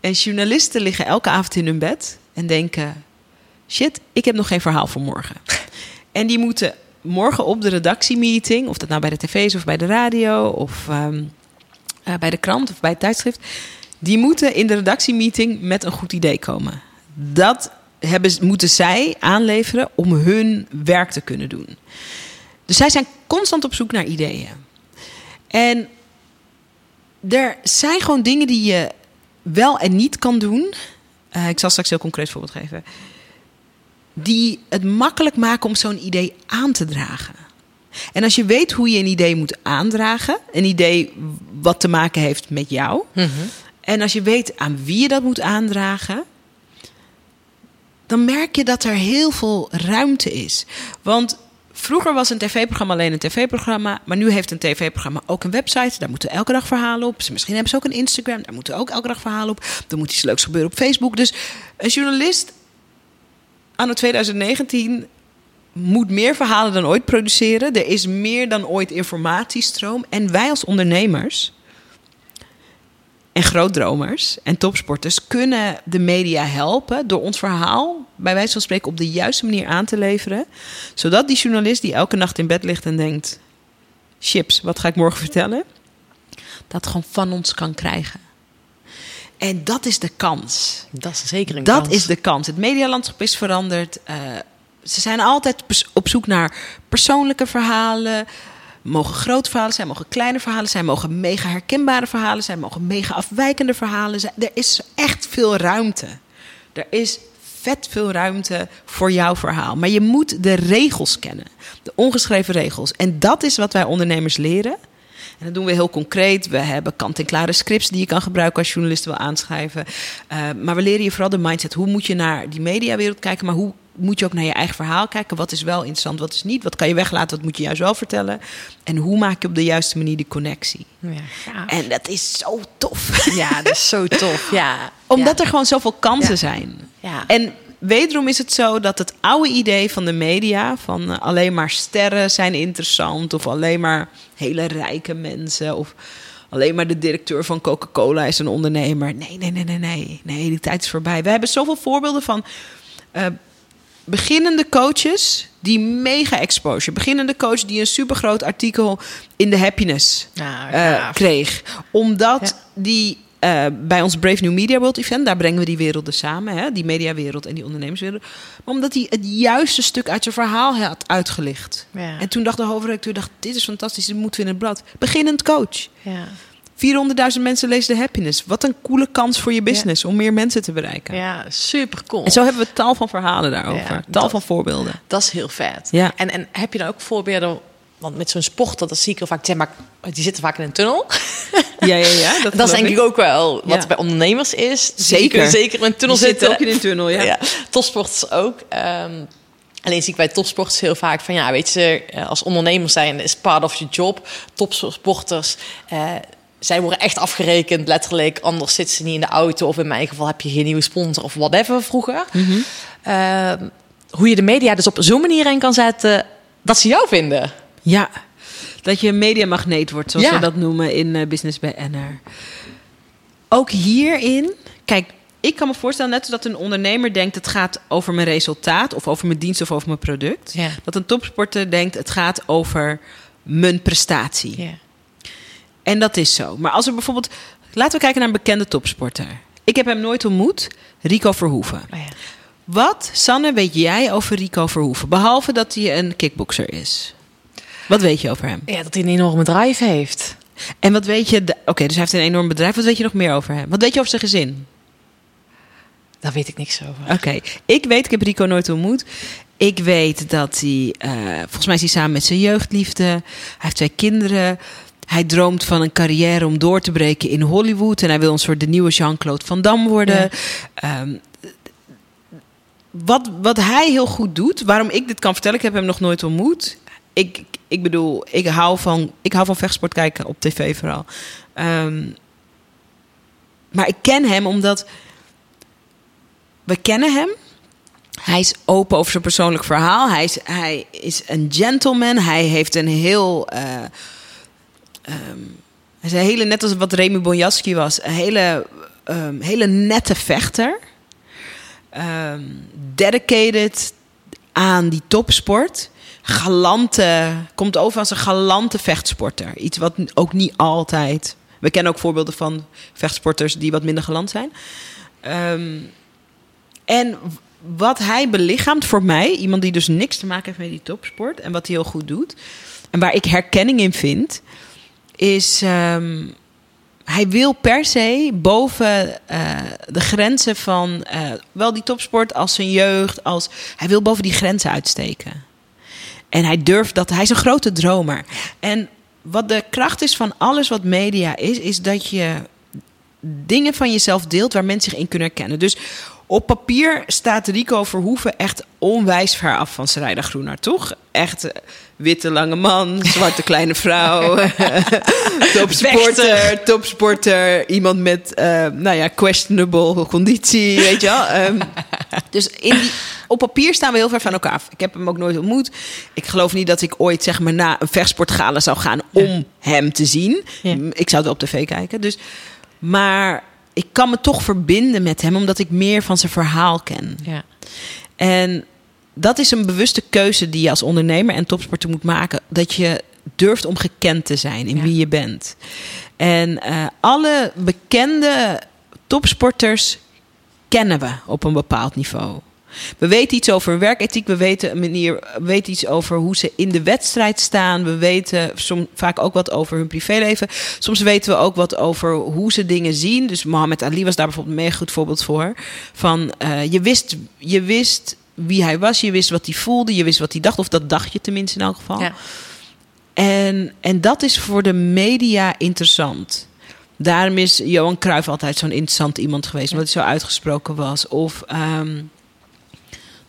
En journalisten liggen elke avond in hun bed en denken: shit, ik heb nog geen verhaal voor morgen. En die moeten morgen op de redactiemeeting, of dat nou bij de tv is of bij de radio of ehm, eh, bij de krant of bij het tijdschrift, die moeten in de redactiemeeting met een goed idee komen. Dat hebben, moeten zij aanleveren om hun werk te kunnen doen. Dus zij zijn constant op zoek naar ideeën. En er zijn gewoon dingen die je wel en niet kan doen. Eh, ik zal straks heel concreet voorbeeld geven. Die het makkelijk maken om zo'n idee aan te dragen. En als je weet hoe je een idee moet aandragen, een idee wat te maken heeft met jou, en als je weet aan wie je dat moet aandragen, dan merk je dat er heel veel ruimte is. Want vroeger was een tv-programma alleen een tv-programma, maar nu heeft een tv-programma ook een website. Daar moeten elke dag verhalen op. Misschien hebben ze ook een Instagram, daar moeten ook elke dag verhalen op. Er moet iets leuks gebeuren op Facebook. Dus een journalist anno 2019 moet meer verhalen dan ooit produceren. Er is meer dan ooit informatiestroom. En wij als ondernemers en grootdromers en topsporters kunnen de media helpen door ons verhaal, bij wijze van spreken, op de juiste manier aan te leveren. Zodat die journalist die elke nacht in bed ligt en denkt: chips, wat ga ik morgen vertellen? Dat gewoon van ons kan krijgen. En dat is de kans. Dat is zeker een Dat kans. is de kans. Het medialandschap is veranderd. Eh, ze zijn altijd op zoek naar persoonlijke verhalen. Mogen grote verhalen zijn, mogen kleine verhalen zijn, mogen mega herkenbare verhalen zijn, mogen mega afwijkende verhalen zijn. Er is echt veel ruimte. Er is vet veel ruimte voor jouw verhaal. Maar je moet de regels kennen, de ongeschreven regels. En dat is wat wij ondernemers leren. En dat doen we heel concreet. We hebben kant-en-klare scripts die je kan gebruiken als journalist wil aanschrijven. Eh, maar we leren je vooral de mindset. Hoe moet je naar die mediawereld kijken, maar hoe moet je ook naar je eigen verhaal kijken? Wat is wel interessant, wat is niet? Wat kan je weglaten, wat moet je juist wel vertellen? En hoe maak je op de juiste manier die connectie? Ja. En dat is zo tof. ja, dat is zo tof. Ja. Omdat ja. er gewoon zoveel kansen zijn. Ja. En wederom is het zo dat het oude idee van de media... van eh, alleen maar sterren zijn interessant... of alleen maar hele rijke mensen... of alleen maar de directeur van Coca-Cola is een ondernemer. Nee, nee, nee, nee, nee. Nee, die tijd is voorbij. We hebben zoveel voorbeelden van... eh, beginnende coaches die mega exposure. Beginnende coach die een supergroot artikel in de Happiness Nou, eh, kreeg. Omdat Ja. die eh, bij ons Brave New Media World Event, daar brengen we die werelden samen, hè, die mediawereld en die ondernemerswereld. Maar omdat hij het juiste stuk uit zijn verhaal had uitgelicht. Ja. En toen dacht de hoofdredacteur, dacht, dit is fantastisch, dit moeten we in het blad. Beginnend coach. Ja. 400.000 mensen lezen de happiness. Wat een coole kans voor je business om meer mensen te bereiken. Ja, super cool. En zo hebben we tal van verhalen daarover. Ja, tal dat- van voorbeelden. Dat is heel vet. Ja. En, en heb je dan ook voorbeelden? Want met zo'n sporter, dat zie ik vaak. Zeg maar, die zitten vaak in een tunnel. Ja, ja, ja. Dat, Dat is denk ik ook wel wat Ja. bij ondernemers is. Zeker. Zeker in een tunnel Die zitten ook in een tunnel, ja. Topsporters ook. Ehm, alleen zie ik bij topsporters heel vaak van ja, weet je, eh, als ondernemer zijn is part of your job. Topsporters. eh, zij worden echt afgerekend, letterlijk. Anders zitten ze niet in de auto. Of in mijn geval heb je geen nieuwe sponsor of whatever vroeger. Mhm. Ehm, hoe je de media dus op zo'n manier in kan zetten dat ze jou vinden. Ja, dat je een mediamagneet wordt, zoals Ja. we dat noemen in eh, Business BNR. Ook hierin, kijk, ik kan me voorstellen net dat een ondernemer denkt het gaat over mijn resultaat of over mijn dienst of over mijn product. Ja. Dat een topsporter denkt het gaat over mijn prestatie. Ja. En dat is zo. Maar als we bijvoorbeeld, laten we kijken naar een bekende topsporter. Ik heb hem nooit ontmoet, Rico Verhoeven. Oh ja. Wat, Sanne, weet jij over Rico Verhoeven? Behalve dat hij een kickboxer is. Wat weet je over hem? ja, dat hij een enorme drive heeft. En wat weet je... Oké, dus hij heeft een enorm bedrijf. Wat weet je nog meer over hem? Wat weet je over zijn gezin? Daar weet ik niks over. Oké, ik weet, ik heb Rico nooit ontmoet. Ik weet dat hij... eh, volgens mij is hij samen met zijn jeugdliefde. Hij heeft twee kinderen. Hij droomt van een carrière om door te breken in Hollywood. En hij wil een soort de nieuwe Jean-Claude Van Damme worden. Ehm, wat, wat hij heel goed doet, waarom ik dit kan vertellen, ik heb hem nog nooit ontmoet. Ik, ik bedoel, ik hou van, ik hou van vechtsport kijken op tv vooral. Ehm, maar ik ken hem omdat we kennen hem. Hij is open over zijn persoonlijk verhaal. Hij is, hij is een gentleman. Hij heeft een heel. ehm, hij is hele, net als wat Remy Bonjaski was, een hele, ehm, hele nette vechter. Ehm, dedicated aan die topsport. Galante, komt over als een galante vechtsporter. Iets wat ook niet altijd. We kennen ook voorbeelden van vechtsporters die wat minder galant zijn. Ehm, en wat hij belichaamt voor mij, iemand die dus niks te maken heeft met die topsport en wat hij heel goed doet, en waar ik herkenning in vind, is ehm, hij wil per se boven eh, de grenzen van eh, wel die topsport als zijn jeugd, als hij wil boven die grenzen uitsteken. En hij durft dat. Hij is een grote dromer. En wat de kracht is van alles wat media is, is dat je dingen van jezelf deelt waar mensen zich in kunnen herkennen. Dus op papier staat Rico Verhoeven echt onwijs ver af van Sarayda Groenaar, toch? Echt eh, witte lange man, zwarte kleine vrouw, topsporter, topsporter, iemand met, eh, nou ja, questionable conditie, weet je wel. Ehm, dus in die, op papier staan we heel ver van elkaar af. Ik heb hem ook nooit ontmoet. Ik geloof niet dat ik ooit zeg maar na een vechtsportgala zou gaan om hem te zien. Ja. Ik zou het op tv kijken. Dus, maar ik kan me toch verbinden met hem omdat ik meer van zijn verhaal ken. Ja. En dat is een bewuste keuze die je als ondernemer en topsporter moet maken. Dat je durft om gekend te zijn in Ja. wie je bent. En eh, alle bekende topsporters kennen we op een bepaald niveau. We weten iets over werkethiek, we weten, een manier, we weten iets over hoe ze in de wedstrijd staan. We weten som, vaak ook wat over hun privéleven. Soms weten we ook wat over hoe ze dingen zien. Dus Mohammed Ali was daar bijvoorbeeld een mega goed voorbeeld voor. Van, eh, je, wist, je wist wie hij was, je wist wat hij voelde, je wist wat hij dacht. Of dat dacht je tenminste in elk geval. Ja. En, en dat is voor de media interessant. Daarom is Johan Cruijff altijd zo'n interessant iemand geweest, omdat hij zo uitgesproken was. Of, ehm,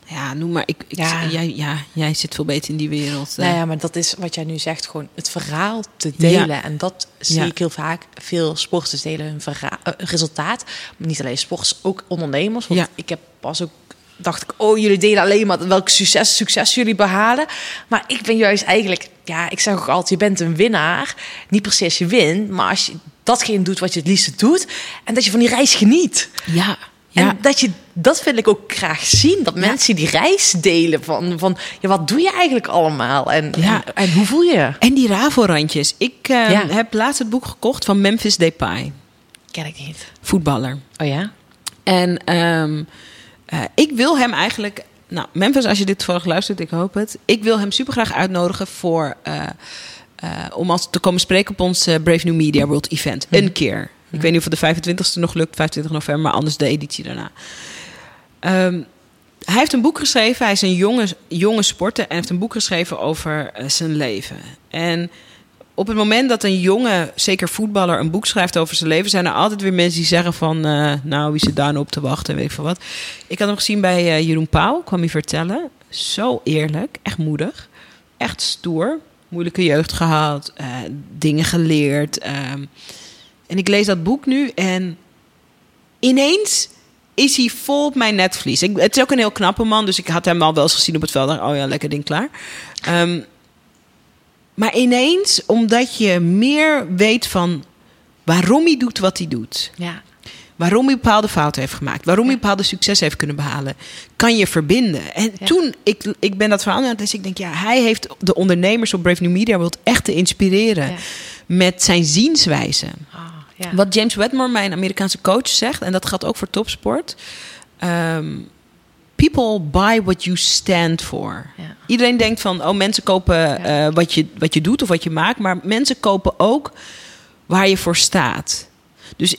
ja, noem maar. Ik, ik, Ja. Jij, ja, jij zit veel beter in die wereld. Nou ja, maar dat is wat jij nu zegt, gewoon het verhaal te delen. Ja. En dat zie Ja. ik heel vaak. Veel sporters delen hun verha- eh, resultaat. Maar niet alleen sporters, ook ondernemers. Want Ja. ik heb pas ook dacht ik, oh, jullie delen alleen maar welk succes, succes jullie behalen. Maar ik ben juist eigenlijk, ja, ik zeg ook altijd, je bent een winnaar. Niet als je wint, maar als je datgene doet wat je het liefste doet. En dat je van die reis geniet. ja, ja. En dat je, dat wil ik ook graag zien. Dat mensen die reis delen van, van ja, wat doe je eigenlijk allemaal? En, Ja. en, en hoe voel je? En die Ravo-randjes. Ik eh, Ja. heb laatst het boek gekocht van Memphis Depay, Ken ik niet. voetballer. Oh ja? En ehm, eh, ik wil hem eigenlijk. Nou, Memphis, als je dit toevallig luistert, ik hoop het. Ik wil hem super graag uitnodigen voor eh, eh, om als te komen spreken op ons Brave New Media World event. Een keer. Ik weet niet of het de 25e nog lukt, 25 november, maar anders de editie daarna. Ehm, hij heeft een boek geschreven. Hij is een jonge, jonge sporter en heeft een boek geschreven over zijn leven. En op het moment dat een jonge, zeker voetballer, een boek schrijft over zijn leven, zijn er altijd weer mensen die zeggen van, eh, nou, wie zit daar nou op te wachten, weet ik veel wat. Ik had hem gezien bij eh, Jeroen Pauw, kwam hij vertellen. Zo eerlijk, echt moedig, echt stoer, moeilijke jeugd gehad, eh, dingen geleerd. ehm. en ik lees dat boek nu en ineens is hij vol op mijn netvlies. Ik, het is ook een heel knappe man, dus ik had hem al wel eens gezien op het veld. Oh ja, lekker ding klaar. Ehm, maar ineens, omdat je meer weet van waarom hij doet wat hij doet. Ja. Waarom hij bepaalde fouten heeft gemaakt. Waarom hij bepaalde succes heeft kunnen behalen. Kan je verbinden. En Ja. toen, ik, ik ben dat verhaal aan lezen. Ik denk, ja, hij heeft de ondernemers op Brave New Media World echt te inspireren. Ja. Met zijn zienswijze. Ah, ja. Wat James Wedmore, mijn Amerikaanse coach, zegt, en dat geldt ook voor topsport. ehm, people buy what you stand for. Ja. Iedereen denkt van, oh, mensen kopen Ja. eh, wat, je, wat je doet of wat je maakt. Maar mensen kopen ook waar je voor staat. Dus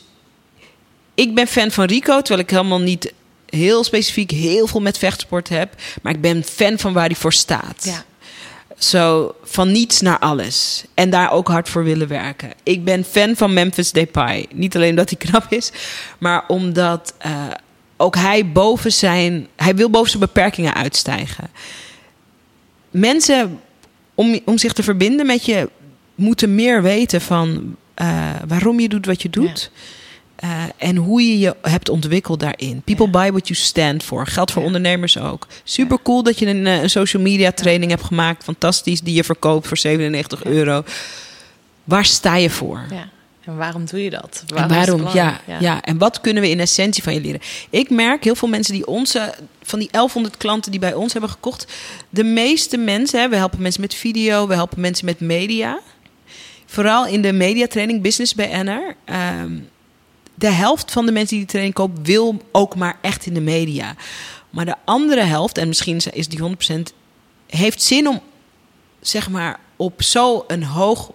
ik ben fan van Rico, terwijl ik helemaal niet heel specifiek heel veel met vechtsport heb. Maar ik ben fan van waar hij voor staat. Ja. Zo van niets naar alles. En daar ook hard voor willen werken. Ik ben fan van Memphis Depay. Niet alleen omdat hij knap is, maar omdat eh, ook hij boven zijn. Hij wil boven zijn beperkingen uitstijgen. Mensen om, om zich te verbinden met je moeten meer weten van eh, waarom je doet wat je doet. Eh, en hoe je je hebt ontwikkeld daarin. People buy what you stand for. Geldt voor Ja. ondernemers ook. Super cool dat je een, eh, een social media training hebt gemaakt. Fantastisch. Die je verkoopt voor 97 euro. Waar sta je voor? Ja. En waarom doe je dat? En waarom? Ja, belangrijk? ja. En wat kunnen we in essentie van je leren? Ik merk heel veel mensen die onze, van die 1100 klanten die bij ons hebben gekocht, de meeste mensen, hè, we helpen mensen met video, we helpen mensen met media. Vooral in de mediatraining Business BNR. ehm de helft van de mensen die die training kopen, wil ook maar echt in de media. Maar de andere helft, en misschien is die 100%, heeft zin om zeg maar op zo'n hoog,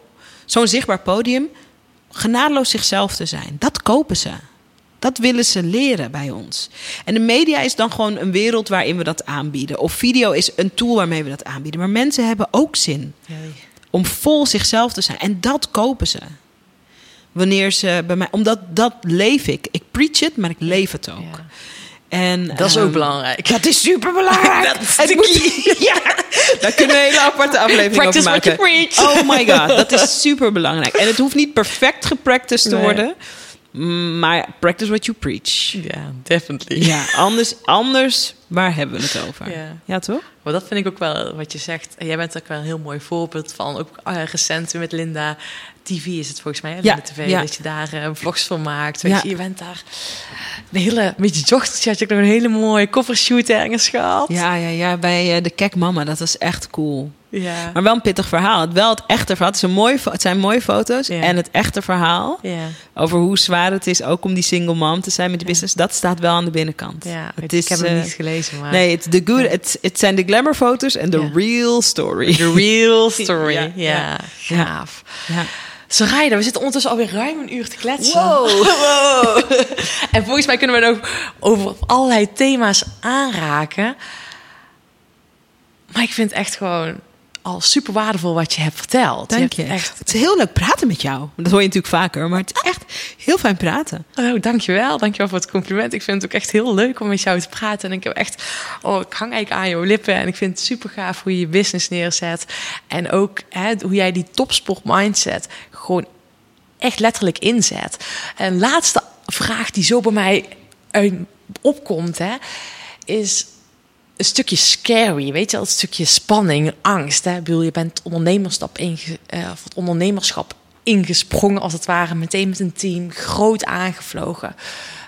zo'n zichtbaar podium genadeloos zichzelf te zijn. Dat kopen ze. Dat willen ze leren bij ons. En de media is dan gewoon een wereld waarin we dat aanbieden. Of video is een tool waarmee we dat aanbieden. Maar mensen hebben ook zin om vol zichzelf te zijn. En dat kopen ze. Wanneer ze bij mij, omdat dat leef ik. Ik preach het, maar ik leef het ook. Ja. En, Dat is ook ehm, belangrijk. Dat is super belangrijk. Dat is Het moet- ja, daar kunnen we een hele aparte aflevering Practice over what you maken. preach. Oh my god, dat is super belangrijk. En het hoeft niet perfect gepracticed te Nee. worden, maar practice what you preach. Ja, definitely. Ja, anders, anders, waar hebben we het over? Ja. Ja, toch? Maar dat vind ik ook wel wat je zegt. En jij bent ook wel een heel mooi voorbeeld van. Ook eh, recent met Linda TV is het volgens mij. Hè? Ja, Linda TV, ja. dat je daar eh, vlogs van maakt. Weet Ja. je, je bent daar een hele, met je dochtertje had je ook nog een hele mooie koffershoot ergens gehad. Ja, ja, ja, bij eh, de Kek Mama, dat was echt cool. Ja. Maar wel een pittig verhaal. Het, wel het echte verhaal. Het, is een mooi, fo- het zijn mooie foto's. Ja. En het echte verhaal ja. over hoe zwaar het is ook om die single mom te zijn met die business, dat staat wel aan de binnenkant. Ja, het ik, is, heb hem eh, niet gelezen, maar... Nee, het, de good, het, het zijn de glamour foto's en de real story. The real story. Ja, Ja, ja. gaaf. Ja. Soraya, we zitten ondertussen alweer ruim een uur te kletsen. Wow. en volgens mij kunnen we het ook over allerlei thema's aanraken. Maar ik vind het echt gewoon al super waardevol wat je hebt verteld. Dank je. Echt, Het is heel leuk praten met jou. Dat hoor je natuurlijk vaker, maar het is echt heel fijn praten. oh, dankjewel. Dankjewel voor het compliment. Ik vind het ook echt heel leuk om met jou te praten. En ik heb echt, oh, ik hang eigenlijk aan jouw lippen. En ik vind het super gaaf hoe je je business neerzet. En ook hè, hoe jij die topsport mindset gewoon echt letterlijk inzet. En laatste vraag die zo bij mij opkomt, hè, is een stukje scary, weet je wel, een stukje spanning, angst. Hè? Ik bedoel, je bent ondernemerschap, inge, eh, of het ondernemerschap ingesprongen, als het ware, meteen met een team, groot aangevlogen.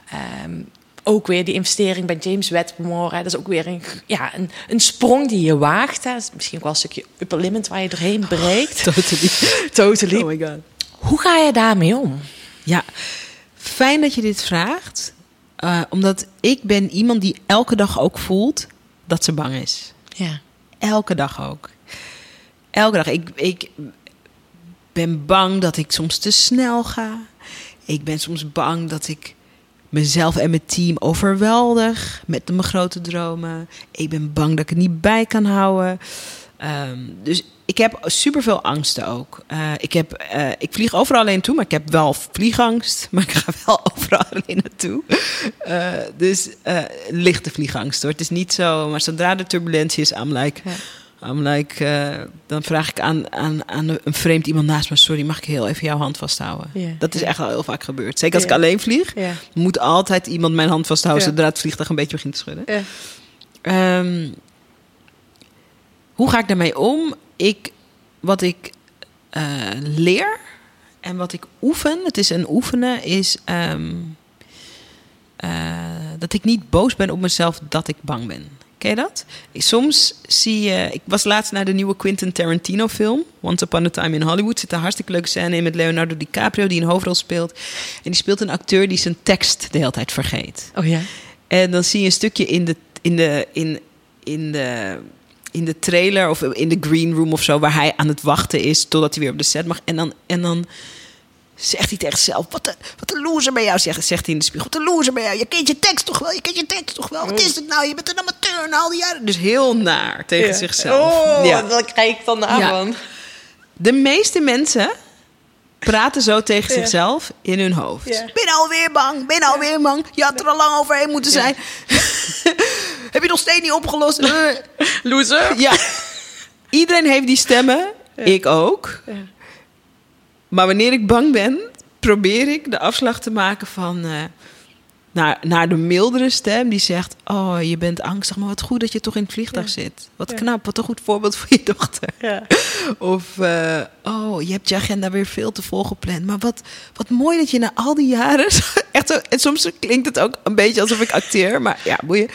Ehm, ook weer die investering bij James Wedmore. Dat is ook weer een, ja, een, een sprong die je waagt. Hè? Dat is misschien ook wel een stukje upper limit waar je doorheen breekt. Totally. Totally. Oh my god. Hoe ga je daarmee om? Ja, fijn dat je dit vraagt. Eh, omdat ik ben iemand die elke dag ook voelt dat ze bang is. Ja. Elke dag ook. Elke dag. Ik, ik ben bang dat ik soms te snel ga. Ik ben soms bang dat ik mezelf en mijn team overweldig met mijn grote dromen. Ik ben bang dat ik het niet bij kan houden. Ehm, dus ik heb superveel angsten ook. Eh, ik, heb, eh, ik vlieg overal alleen naartoe, maar ik heb wel vliegangst. Maar ik ga wel overal alleen naartoe. Eh, dus lichte vliegangst hoor. Het is niet zo, maar zodra de turbulentie is, I'm like... I'm like dan vraag ik aan, aan, aan een vreemd iemand naast me... sorry, mag ik heel even jouw hand vasthouden? Ja, dat is echt al heel vaak gebeurd. Zeker als Ja. ik alleen vlieg, moet altijd iemand mijn hand vasthouden... Zodra het vliegtuig een beetje begint te schudden. Ja. Hoe ga ik daarmee om? Ik, wat ik eh, leer en wat ik oefen, het is een oefenen, is ehm, eh, dat ik niet boos ben op mezelf dat ik bang ben. Ken je dat? Soms zie je. Ik was laatst naar de nieuwe Quentin Tarantino film. Once Upon a Time in Hollywood. Zit een hartstikke leuke scène in met Leonardo DiCaprio, die een hoofdrol speelt. En die speelt een acteur die zijn tekst de hele tijd vergeet. Oh ja. En dan zie je een stukje in de, in de, in, in de, in de trailer of in de green room of zo, waar hij aan het wachten is totdat hij weer op de set mag. En dan, en dan zegt hij tegen zichzelf: Wat een, wat een loser ben jou, zegt, zegt hij in de spiegel. Wat een loser ben jou. Je kent je tekst toch wel? Je kent je tekst toch wel? Wat is het nou? Je bent een amateur na al die jaren. Dus heel naar tegen zichzelf. Oh, Ja. dan krijg ik dan de Ja. avond. De meeste mensen praten zo tegen Ja. zichzelf in hun hoofd. Ja. Ben alweer bang, ben alweer bang. Je had er al lang overheen moeten zijn. Heb je nog steeds niet opgelost? Eh. Loser. ja. Iedereen heeft die stemmen. Ik ook. Ja. Maar wanneer ik bang ben, probeer ik de afslag te maken van... eh, naar, naar de mildere stem die zegt... Oh, je bent angstig, maar wat goed dat je toch in het vliegtuig zit. Wat knap, wat een goed voorbeeld voor je dochter. Ja. Of, eh, oh, je hebt je agenda weer veel te vol gepland. Maar wat, wat mooi dat je na al die jaren... Echt zo, en soms klinkt het ook een beetje alsof ik acteer. Maar ja, boeien.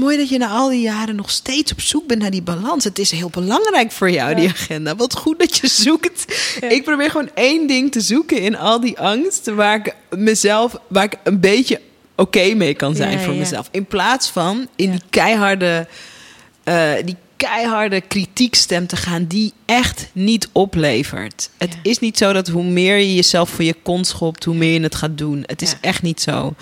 Mooi dat je na al die jaren nog steeds op zoek bent naar die balans. Het is heel belangrijk voor jou, die agenda. Wat goed dat je zoekt. Ik probeer gewoon één ding te zoeken in al die angst... waar ik mezelf, waar ik een beetje oké mee kan zijn Ja, voor mezelf. In plaats van in die keiharde eh, die keiharde kritiekstem te gaan die echt niet oplevert. Het Ja. is niet zo dat hoe meer je jezelf voor je kont schopt, hoe meer je het gaat doen. Het is Ja. echt niet zo.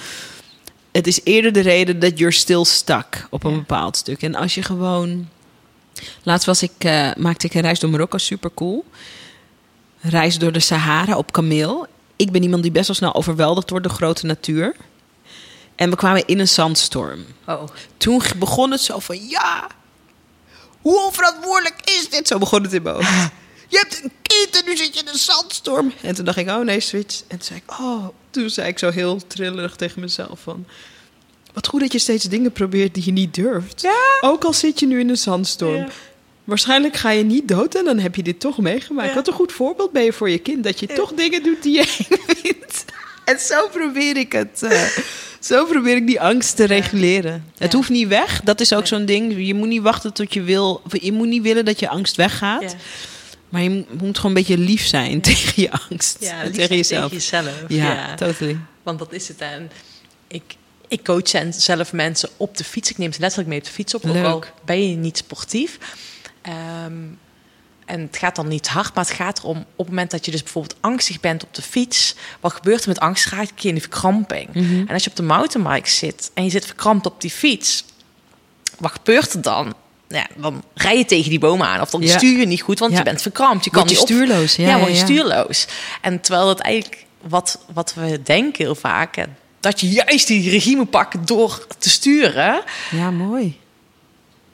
Het is eerder de reden dat you're still stuck op een bepaald stuk. En als je gewoon... Laatst was ik, eh, maakte ik een reis door Marokko, super cool. Reis door de Sahara op kameel. Ik ben iemand die best wel snel overweldigd wordt door grote natuur. En we kwamen in een zandstorm Oh. toen begon het zo van ja, hoe onverantwoordelijk is dit? Zo begon het in mijn hoofd. Je hebt een kind en nu zit je in een zandstorm. En toen dacht ik, oh nee, switch. En toen zei ik, oh, toen zei ik zo heel trillerig tegen mezelf van... Wat goed dat je steeds dingen probeert die je niet durft. Ook al zit je nu in een zandstorm. Ja. Waarschijnlijk ga je niet dood en dan heb je dit toch meegemaakt. Ja. Wat een goed voorbeeld ben je voor je kind. Dat je toch dingen doet die je eng vindt. En zo probeer ik het. eh, zo probeer ik die angst te reguleren. Het Ja. hoeft niet weg. Dat is ook zo'n ding. Je moet niet wachten tot je wil. of Je moet niet willen dat je angst weggaat. Ja. Maar je moet- gewoon een beetje lief zijn tegen je angst. Ja, lief tegen jezelf. Tegen jezelf. Ja, ja. totally. Want dat is het. En ik, ik coach zelf mensen op de fiets. Ik neem ze letterlijk mee op de fiets op. Ook al ben je niet sportief. Ehm, en het gaat dan niet hard, maar het gaat erom... op het moment dat je dus bijvoorbeeld angstig bent op de fiets... wat gebeurt er met angst? Raak je in de verkramping. En als je op de mountainbike zit en je zit verkrampt op die fiets... wat gebeurt er dan? Ja, dan rij je tegen die bomen aan. Of dan Ja. stuur je niet goed, want Ja. je bent verkrampt. Je kan je niet stuurloos, ja, Ja, ja, word je stuurloos. En terwijl het eigenlijk wat, wat we denken heel vaak... dat je juist die regie moet pakken door te sturen. Ja, mooi.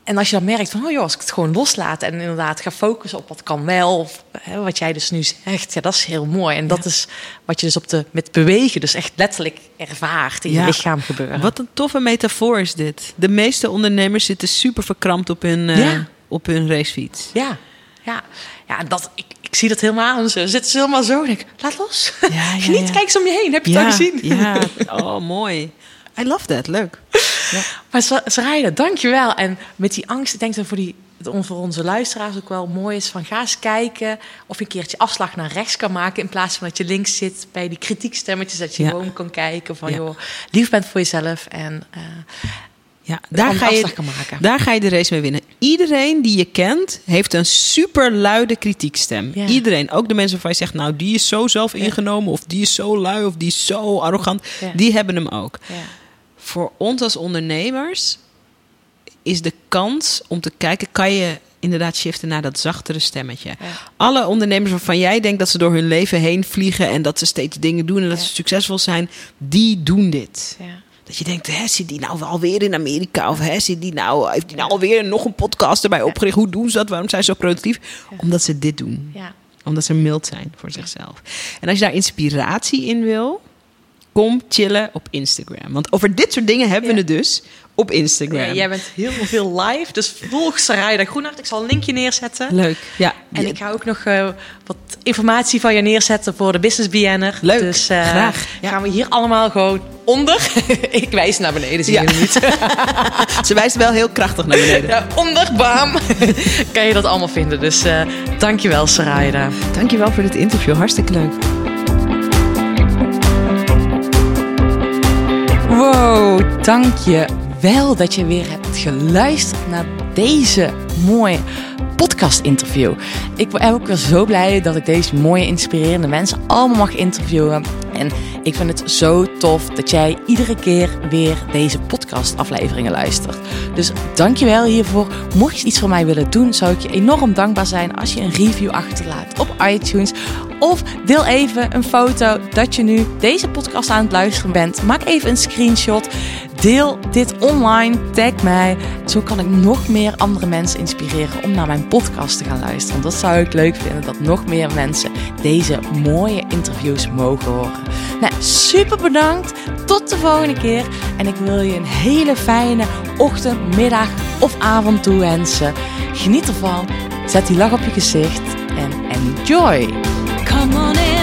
En als je dan merkt van, oh joh, als ik het gewoon loslaat... en inderdaad ga focussen op wat kan wel... of hè, wat jij dus nu zegt, ja, dat is heel mooi. En dat is wat je dus op de, met bewegen... dus echt letterlijk ervaart in je lichaam gebeuren. Wat een toffe metafoor is dit. De meeste ondernemers zitten super verkrampt op hun, eh, op hun racefiets. Ja, ja, ja dat, ik, ik zie dat helemaal. En ze zitten ze helemaal zo en ik, laat los. Ja, ja, Geniet, ja. kijk eens om je heen. Heb je het al gezien? Ja, oh mooi. I love that, leuk. Maar ze, ze rijden, dankjewel. En met die angst, ik denk dat voor, die, voor onze luisteraars ook wel mooi is... van ga eens kijken of je een keertje afslag naar rechts kan maken... in plaats van dat je links zit bij die kritiekstemmetjes... dat je Ja. gewoon kan kijken van, Ja. joh, lief bent voor jezelf... en eh, Ja, daar ga, je, maken. daar ga je de race mee winnen. iedereen die je kent heeft een super luide kritiekstem. Ja. Iedereen, ook de mensen waarvan je zegt, nou die is zo zelf ingenomen, of die is zo lui, of die is zo arrogant, Ja. die hebben hem ook. Voor ons als ondernemers is de kans om te kijken, kan je inderdaad shiften naar dat zachtere stemmetje. Alle ondernemers waarvan jij denkt dat ze door hun leven heen vliegen en dat ze steeds dingen doen en dat Ja. ze succesvol zijn, die doen dit. Ja. Dat je denkt, hè, zit die nou alweer in Amerika? Of hè, zit die nou, heeft die nou alweer nog een podcast erbij opgericht? Hoe doen ze dat? Waarom zijn ze zo productief? Omdat ze dit doen. Ja. Omdat ze mild zijn voor zichzelf. En als je daar inspiratie in wil, kom chillen op Instagram. Want over dit soort dingen hebben we het dus op Instagram. Ja, jij bent heel veel live, dus volg Sarayda Groenhart. Ik zal een linkje neerzetten. Leuk. Ja. En ik ga ook nog eh, wat informatie van je neerzetten voor de Business BN'er. Leuk, Dus eh, graag, ja. gaan we hier allemaal gewoon onder. ik wijs naar beneden, zie je niet. Ze wijst wel heel krachtig naar beneden. ja, onder, bam. kan je dat allemaal vinden. Dus eh dankjewel, Sarayda. Dankjewel voor dit interview. Hartstikke leuk. Wow, dank je wel dat je weer hebt geluisterd naar deze mooie podcast-interview. Ik ben ook weer zo blij dat ik deze mooie, inspirerende mensen allemaal mag interviewen. En ik vind het zo tof dat jij iedere keer weer deze podcast-afleveringen luistert. Dus dank je wel hiervoor. Mocht je iets voor mij willen doen, zou ik je enorm dankbaar zijn als je een review achterlaat op iTunes. Of deel even een foto dat je nu deze podcast aan het luisteren bent. Maak even een screenshot. Deel dit online. Tag mij. Zo kan ik nog meer andere mensen inspireren om naar mijn podcast te gaan luisteren. Dat zou ik leuk vinden. Dat nog meer mensen deze mooie interviews mogen horen. Nou, super bedankt. Tot de volgende keer. En ik wil je een hele fijne ochtend, middag of avond toewensen. Geniet ervan. Zet die lach op je gezicht. En enjoy. Come on and